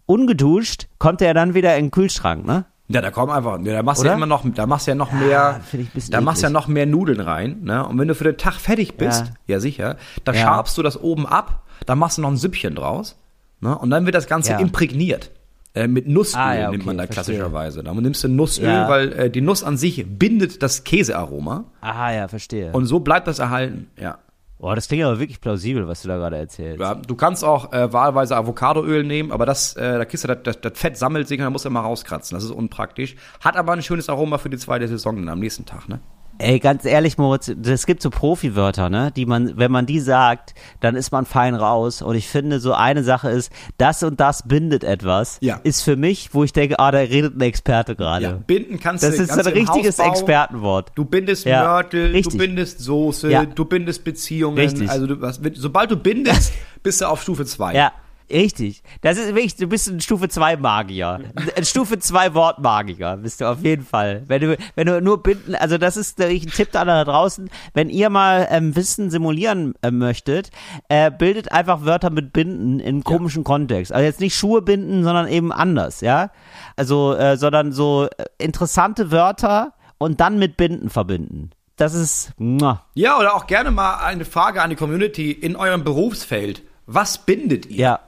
ungeduscht, kommt er dann wieder in den Kühlschrank, ne? Ja, da kommen einfach, ja, da machst du ja immer noch, da machst du ja noch mehr, ein bisschen da machst ja noch mehr Nudeln rein, ne? Und wenn du für den Tag fertig bist, Ja. ja, sicher, da Ja. schabst du das oben ab, dann machst du noch ein Süppchen draus, ne? Und dann wird das Ganze Ja. imprägniert. Äh, mit Nussöl Ah, ja, nimmt okay, man da verstehe. klassischerweise. Da nimmst du Nussöl, Ja. weil äh, die Nuss an sich bindet das Käsearoma Aha, ja, verstehe. und so bleibt das erhalten. Ja. Boah, das klingt aber wirklich plausibel, was du da gerade erzählst. ja du kannst auch äh, wahlweise Avocadoöl nehmen, aber das, äh, da kriegst du das, das, Fett sammelt sich und dann musst du immer rauskratzen. Das ist unpraktisch. Hat aber ein schönes Aroma für die zweite Saison dann am nächsten Tag, ne? Ey, ganz ehrlich, Moritz, es gibt so Profi-Wörter, ne, die man, wenn man die sagt, dann ist man fein raus. Und ich finde, so eine Sache ist, das und das bindet etwas, Ja. ist für mich, wo ich denke, ah, da redet ein Experte gerade. Ja, binden kannst Das du ist ganz ein richtiges Hausbau. Expertenwort. Du bindest Ja, Mörtel, richtig. du bindest Soße, Ja. du bindest Beziehungen. Richtig. Also du, was, sobald du bindest, bist du auf Stufe 2. Ja, richtig. Das ist wirklich, du bist ein Stufe 2 Magier. Ein Stufe 2 Wortmagier bist du auf jeden Fall. Wenn du, wenn du nur binden, also das ist ein Tipp da draußen, wenn ihr mal ähm, Wissen simulieren äh, möchtet, äh, bildet einfach Wörter mit Binden in einem komischen Kontext. Also jetzt nicht Schuhe binden, sondern eben anders, ja? Also, äh, sondern so äh, interessante Wörter und dann mit Binden verbinden. Das ist, muah. Ja, oder auch gerne mal eine Frage an die Community in eurem Berufsfeld. Was bindet ihr? Ja,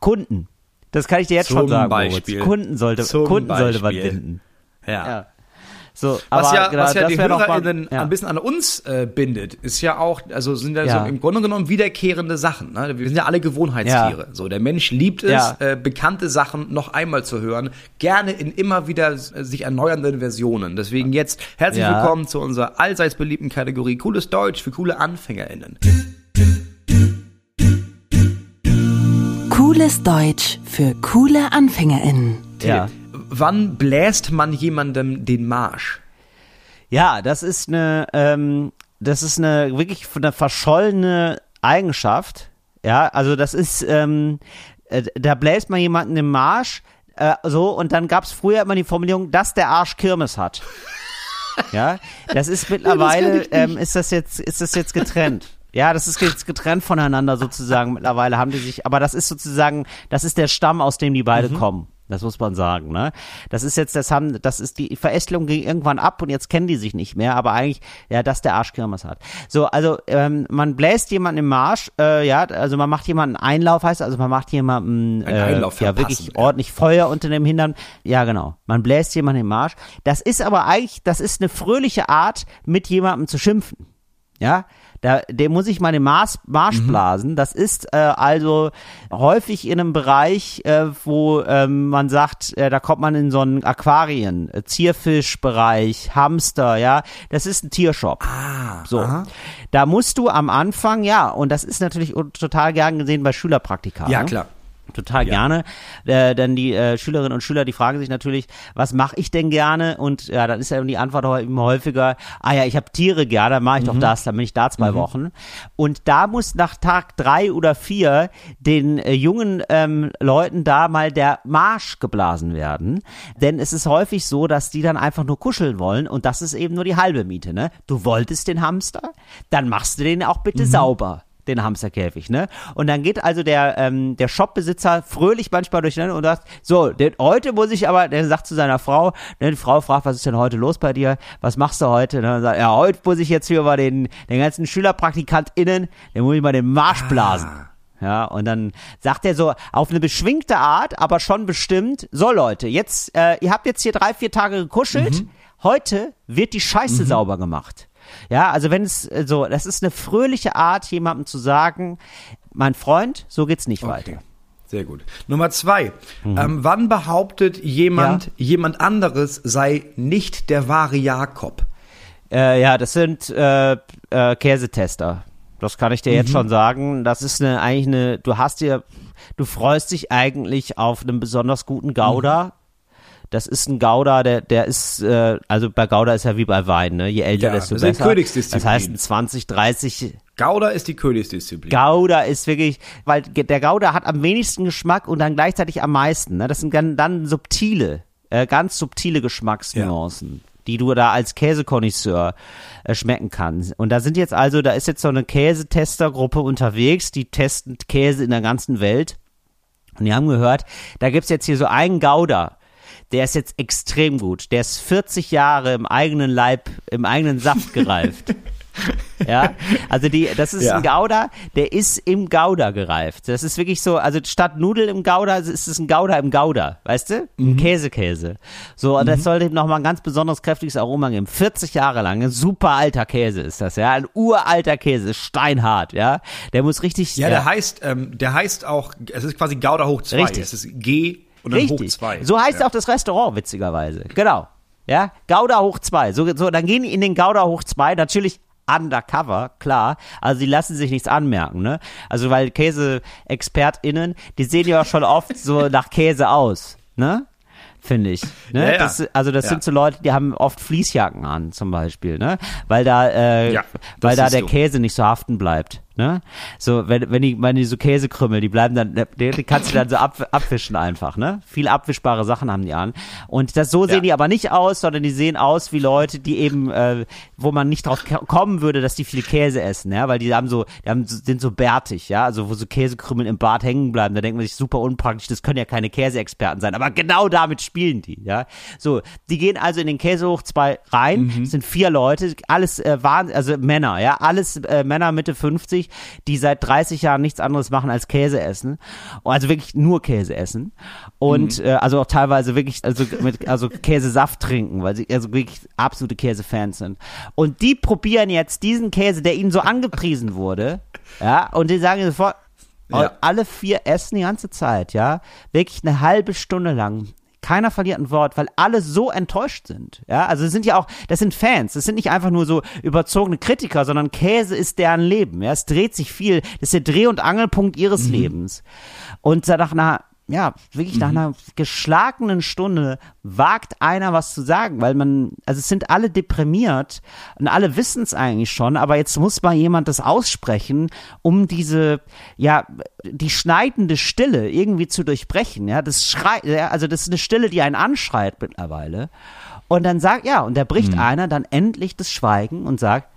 Kunden. Das kann ich dir jetzt Zum schon sagen, Beispiel. Kunden sollte, Zum Kunden sollte man Beispiel. binden. Ja. Ja. So, Was aber ja, genau, was ja das die HörerInnen ja. ein bisschen an uns äh, bindet, ist ja auch, also sind ja, Ja. so im Grunde genommen wiederkehrende Sachen. Ne? Wir sind ja alle Gewohnheitstiere. Ja. So, der Mensch liebt es, Ja. äh, bekannte Sachen noch einmal zu hören, gerne in immer wieder äh, sich erneuernden Versionen. Deswegen jetzt herzlich willkommen zu unserer allseits beliebten Kategorie Cooles Deutsch für coole AnfängerInnen. Cooles Deutsch für coole AnfängerInnen. Ja. Wann bläst man jemandem den Marsch? Ja, das ist eine, ähm, das ist eine wirklich eine verschollene Eigenschaft. Ja, also das ist, ähm, äh, da bläst man jemanden im Marsch, äh, so, und dann gab's früher immer die Formulierung, dass der Arsch Kirmes hat. Ja, das ist mittlerweile, ähm, ist das jetzt, ist das jetzt getrennt. Ja, das ist jetzt getrennt voneinander sozusagen. Mittlerweile haben die sich, aber das ist sozusagen, das ist der Stamm, aus dem die beide kommen. Das muss man sagen, ne? Das ist jetzt, das haben, das ist die Verästelung ging irgendwann ab und jetzt kennen die sich nicht mehr, aber eigentlich, ja, dass der Arsch Kirmes hat. So, also ähm, man bläst jemanden im Marsch, äh, ja, also man macht jemanden Einlauf, heißt also man macht jemanden Ein äh, Einlauf ja wirklich ordentlich Feuer unter dem Hintern. Ja, genau. Man bläst jemanden im Marsch. Das ist aber eigentlich, das ist eine fröhliche Art, mit jemandem zu schimpfen. Ja, da, dem muss ich mal den Marsch, Marsch blasen. Das ist äh, also häufig in einem Bereich, äh, wo ähm, man sagt, äh, da kommt man in so einen Aquarien, äh, Zierfischbereich, Hamster, ja. Das ist ein Tiershop. Ah, So. Da musst du am Anfang, ja, und das ist natürlich total gern gesehen bei Schülerpraktika. Ja, ne? klar. Total gerne. Äh, denn die äh, Schülerinnen und Schüler, die fragen sich natürlich, was mache ich denn gerne? Und ja, dann ist ja die Antwort immer häufiger, ah ja, ich habe Tiere gerne, dann mache ich doch das, dann bin ich da zwei Wochen. Und da muss nach Tag drei oder vier den äh, jungen ähm, Leuten da mal der Marsch geblasen werden. Denn es ist häufig so, dass die dann einfach nur kuscheln wollen und das ist eben nur die halbe Miete. Ne? Du wolltest den Hamster, dann machst du den auch bitte sauber den Hamsterkäfig, ne? Und dann geht also der ähm, der Shopbesitzer fröhlich manchmal durch ne, und sagt, so, den, heute muss ich aber, der sagt zu seiner Frau, ne, die Frau fragt, was ist denn heute los bei dir? Was machst du heute? Ne, und sagt, ja, heute muss ich jetzt hier mal den den ganzen SchülerpraktikantInnen, den muss ich mal den Marsch blasen. Ja, und dann sagt er so auf eine beschwingte Art, aber schon bestimmt, so Leute, jetzt, äh, ihr habt jetzt hier drei, vier Tage gekuschelt, heute wird die Scheiße sauber gemacht. Ja, also wenn es äh, so, das ist eine fröhliche Art, jemandem zu sagen, mein Freund, so geht's nicht weiter. Okay. Sehr gut. Nummer zwei. Ähm, wann behauptet jemand, Ja. jemand anderes sei nicht der wahre Jakob? Äh, ja, das sind äh, äh, Käsetester. Das kann ich dir jetzt schon sagen. Das ist eine, eigentlich eine, du hast dir, du freust dich eigentlich auf einen besonders guten Gouda. Das ist ein Gouda, der, der ist, äh, also bei Gouda ist ja wie bei Wein, ne? Je älter, Ja, desto das besser. Königsdisziplin. Das heißt, ein 20, 30 Gouda ist die Königsdisziplin. Gouda ist wirklich, weil der Gouda hat am wenigsten Geschmack und dann gleichzeitig am meisten. Ne? Das sind dann, dann subtile, äh, ganz subtile Geschmacksnuancen, die du da als Käsekonnoisseur äh, schmecken kannst. Und da sind jetzt also, da ist jetzt so eine Käsetestergruppe unterwegs, die testen Käse in der ganzen Welt. Und die haben gehört, da gibt's jetzt hier so einen Gouda, der ist jetzt extrem gut. Der ist 40 Jahre im eigenen Leib, im eigenen Saft gereift. Ja, also die, das ist Ja. ein Gouda, der ist im Gouda gereift. Das ist wirklich so, also statt Nudeln im Gouda ist es ein Gouda im Gouda, weißt du? Ein Käse-Käse. So, und das sollte ihm nochmal ein ganz besonders kräftiges Aroma geben. 40 Jahre lang, ein super alter Käse ist das, ja. Ein uralter Käse, steinhart, ja. Der muss richtig, Ja, der heißt, ähm, der heißt auch, es ist quasi Gauda hoch 2. Richtig. Es ist G und dann hoch Richtig. 2. So heißt auch das Restaurant, witzigerweise. Genau. Ja, Gouda hoch zwei. So, so, dann gehen die in den Gouda hoch zwei. Natürlich undercover, klar. Also sie lassen sich nichts anmerken, ne? Also weil Käse-ExpertInnen, die sehen ja schon oft so nach Käse aus, ne? Finde ich. Ne? Ja, ja. Das, also das Ja. sind so Leute, die haben oft Fließjacken an, zum Beispiel, ne? Weil da, äh, Ja, weil da der du. Käse nicht so haften bleibt. Ne? So, wenn, wenn die, die so Käsekrümel, die bleiben dann, die, die kannst du dann so ab, abwischen einfach, ne? Viel abwischbare Sachen haben die an. Und das so sehen Ja. die aber nicht aus, sondern die sehen aus wie Leute, die eben, äh, wo man nicht drauf kommen würde, dass die viel Käse essen, ja, weil die haben so, die haben, so- sind so bärtig, ja, also wo so Käsekrümel im Bart hängen bleiben, da denkt man sich super unpraktisch, das können ja keine Käseexperten sein, aber genau damit spielen die, ja. So, die gehen also in den Käse hoch zwei rein, es sind vier Leute, alles äh, waren, also Männer, ja, alles äh, Männer Mitte 50, die seit 30 Jahren nichts anderes machen als Käse essen, also wirklich nur Käse essen und äh, also auch teilweise wirklich also mit also Käsesaft trinken, weil sie also wirklich absolute Käsefans sind. Und die probieren jetzt diesen Käse, der ihnen so angepriesen wurde, ja, und die sagen sofort Ja. alle vier essen die ganze Zeit, ja, wirklich eine halbe Stunde lang. Keiner verliert ein Wort, weil alle so enttäuscht sind. Ja, also es sind ja auch, das sind Fans. Das sind nicht einfach nur so überzogene Kritiker, sondern Käse ist deren Leben. Ja, es dreht sich viel. Das ist der Dreh- und Angelpunkt ihres Lebens. Und nach einer, ja, wirklich nach einer geschlagenen Stunde wagt einer was zu sagen, weil man, also es sind alle deprimiert und alle wissen es eigentlich schon, aber jetzt muss mal jemand das aussprechen, um diese, ja, die schneidende Stille irgendwie zu durchbrechen, ja, das schreit, also das ist eine Stille, die einen anschreit mittlerweile. Und dann sagt, ja, und da bricht einer dann endlich das Schweigen und sagt,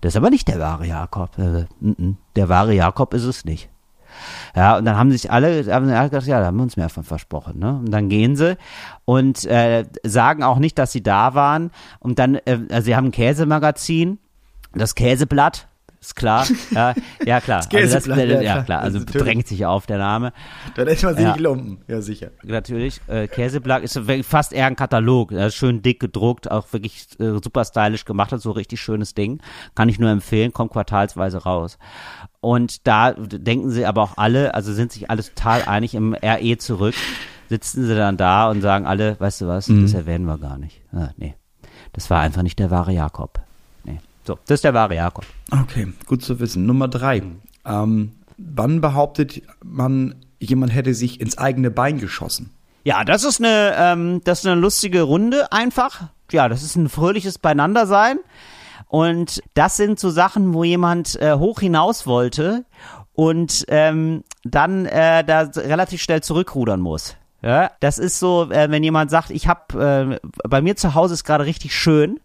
das ist aber nicht der wahre Jakob. Äh, der wahre Jakob ist es nicht. Ja, und dann haben sich alle, haben alle gedacht, ja, da haben wir uns mehr von versprochen, ne? Und dann gehen sie und äh, sagen auch nicht, dass sie da waren. Und dann, äh, also sie haben ein Käsemagazin, das Käseblatt, ist klar. Ja, ja klar. Das also das, ja, ja, klar. Also Natürlich. drängt sich auf der Name. Dann hätte man sich Ja. nicht lumpen. Ja, sicher. Natürlich. Äh, Käseblatt ist fast eher ein Katalog. Schön dick gedruckt, auch wirklich äh, super stylisch gemacht, hat so richtig schönes Ding. Kann ich nur empfehlen, kommt quartalsweise raus. Und da denken sie aber auch alle, also sind sich alle total einig im RE zurück, sitzen sie dann da und sagen alle, weißt du was, das erwähnen wir gar nicht. Ah, nee, das war einfach nicht der wahre Jakob. So, das ist der wahre Jakob. Okay, gut zu wissen. Nummer drei. Ähm, wann behauptet man, jemand hätte sich ins eigene Bein geschossen? Ja, das ist eine, ähm, das ist eine lustige Runde einfach. Ja, das ist ein fröhliches Beieinandersein. Und das sind so Sachen, wo jemand äh, hoch hinaus wollte und ähm, dann äh, da relativ schnell zurückrudern muss. Ja, das ist so, äh, wenn jemand sagt, ich habe äh, bei mir zu Hause ist gerade richtig schön,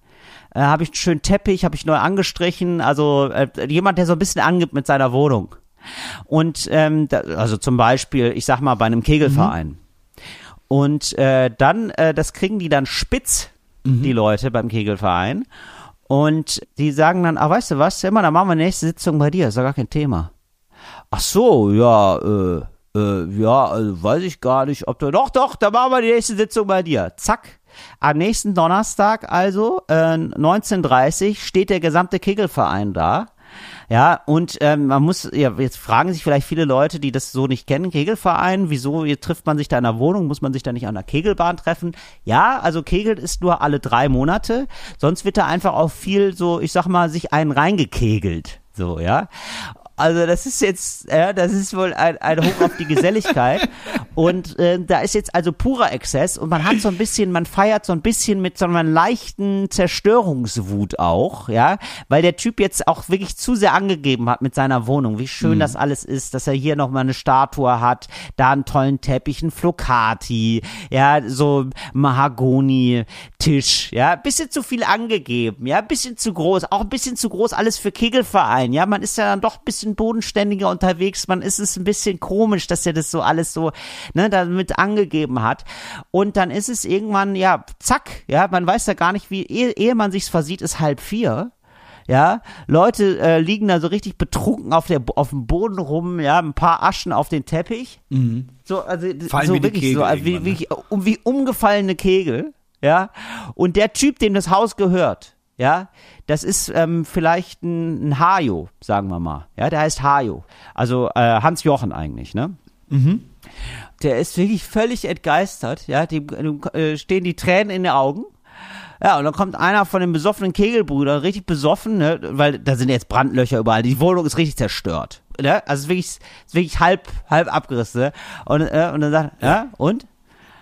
äh, habe ich einen schönen Teppich, habe ich neu angestrichen, also äh, jemand, der so ein bisschen angibt mit seiner Wohnung. Und ähm, da, also zum Beispiel, ich sag mal bei einem Kegelverein. Und äh, dann, äh, das kriegen die dann spitz, die Leute beim Kegelverein. Und die sagen dann, ah, weißt du was, immer, dann machen wir nächste Sitzung bei dir, ist ja gar kein Thema. Ach so, ja, äh, äh, ja, also weiß ich gar nicht, ob du, doch, doch, dann machen wir die nächste Sitzung bei dir. Zack. Am nächsten Donnerstag also, äh, 19.30 steht der gesamte Kegelverein da. Ja, und ähm, man muss, ja, jetzt fragen sich vielleicht viele Leute, die das so nicht kennen, Kegelverein, wieso trifft man sich da in der Wohnung, muss man sich da nicht an der Kegelbahn treffen? Ja, also Kegel ist nur alle drei Monate, sonst wird da einfach auch viel so, ich sag mal, sich einen reingekegelt, so, ja. Also das ist jetzt, ja, das ist wohl ein, ein Hoch auf die Geselligkeit. Und äh, da ist jetzt also purer Exzess und man hat so ein bisschen, man feiert so ein bisschen mit so einer leichten Zerstörungswut auch, ja, weil der Typ jetzt auch wirklich zu sehr angegeben hat mit seiner Wohnung, wie schön das alles ist, dass er hier nochmal eine Statue hat, da einen tollen Teppich, einen Flocati, ja, so Mahagoni-Tisch, ja, bisschen zu viel angegeben, ja, bisschen zu groß, auch ein bisschen zu groß alles für Kegelverein, ja, man ist ja dann doch ein bisschen bodenständiger unterwegs, man ist es ein bisschen komisch, dass er das so alles so, ne, damit angegeben hat und dann ist es irgendwann, ja, zack, ja, man weiß ja gar nicht, wie, ehe, ehe man sich's versieht, ist halb vier, ja, Leute äh, liegen da so richtig betrunken auf der auf dem Boden rum, ja, ein paar Aschen auf den Teppich. So, also Fallen so wie wirklich Kegel so, also wie, ne? wie, um, wie umgefallene Kegel, ja. Und der Typ, dem das Haus gehört, ja, das ist ähm, vielleicht ein, ein Hajo, sagen wir mal, ja, der heißt Hajo, also äh, Hans Jochen eigentlich, ne? Der ist wirklich völlig entgeistert, ja, dem, dem äh, stehen die Tränen in den Augen. Ja, und dann kommt einer von den besoffenen Kegelbrüdern, richtig besoffen, ne, weil da sind jetzt Brandlöcher überall. Die Wohnung ist richtig zerstört. Ne? Also es ist wirklich, ist wirklich halb, halb abgerissen. Ne? Und, äh, und dann sagt, ja, und?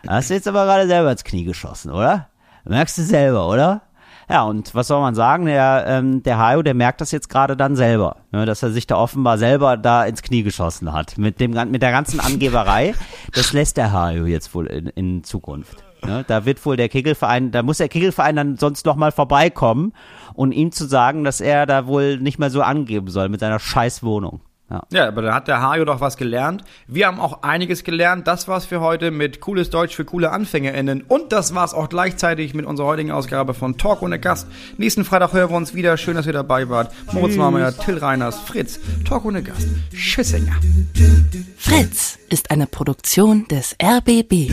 Hast du jetzt aber gerade selber ins Knie geschossen, oder? Merkst du selber, oder? Ja, und was soll man sagen? Der, ähm, der Hayo, der merkt das jetzt gerade dann selber, ne, dass er sich da offenbar selber da ins Knie geschossen hat. Mit, dem, mit der ganzen Angeberei. Das lässt der Hayo jetzt wohl in, in Zukunft. Ne, da wird wohl der Kegelverein, da muss der Kegelverein dann sonst noch mal vorbeikommen und ihm zu sagen, dass er da wohl nicht mehr so angeben soll mit seiner scheiß Wohnung. Ja. ja, aber da hat der Hajo doch was gelernt. Wir haben auch einiges gelernt. Das war's für heute mit cooles Deutsch für coole AnfängerInnen. Und das war's auch gleichzeitig mit unserer heutigen Ausgabe von Talk ohne Gast. Nächsten Freitag hören wir uns wieder. Schön, dass ihr dabei wart. Moritz Marmeier, Till Reiners, Fritz. Talk ohne Gast. Tschüssinger. Fritz ist eine Produktion des RBB.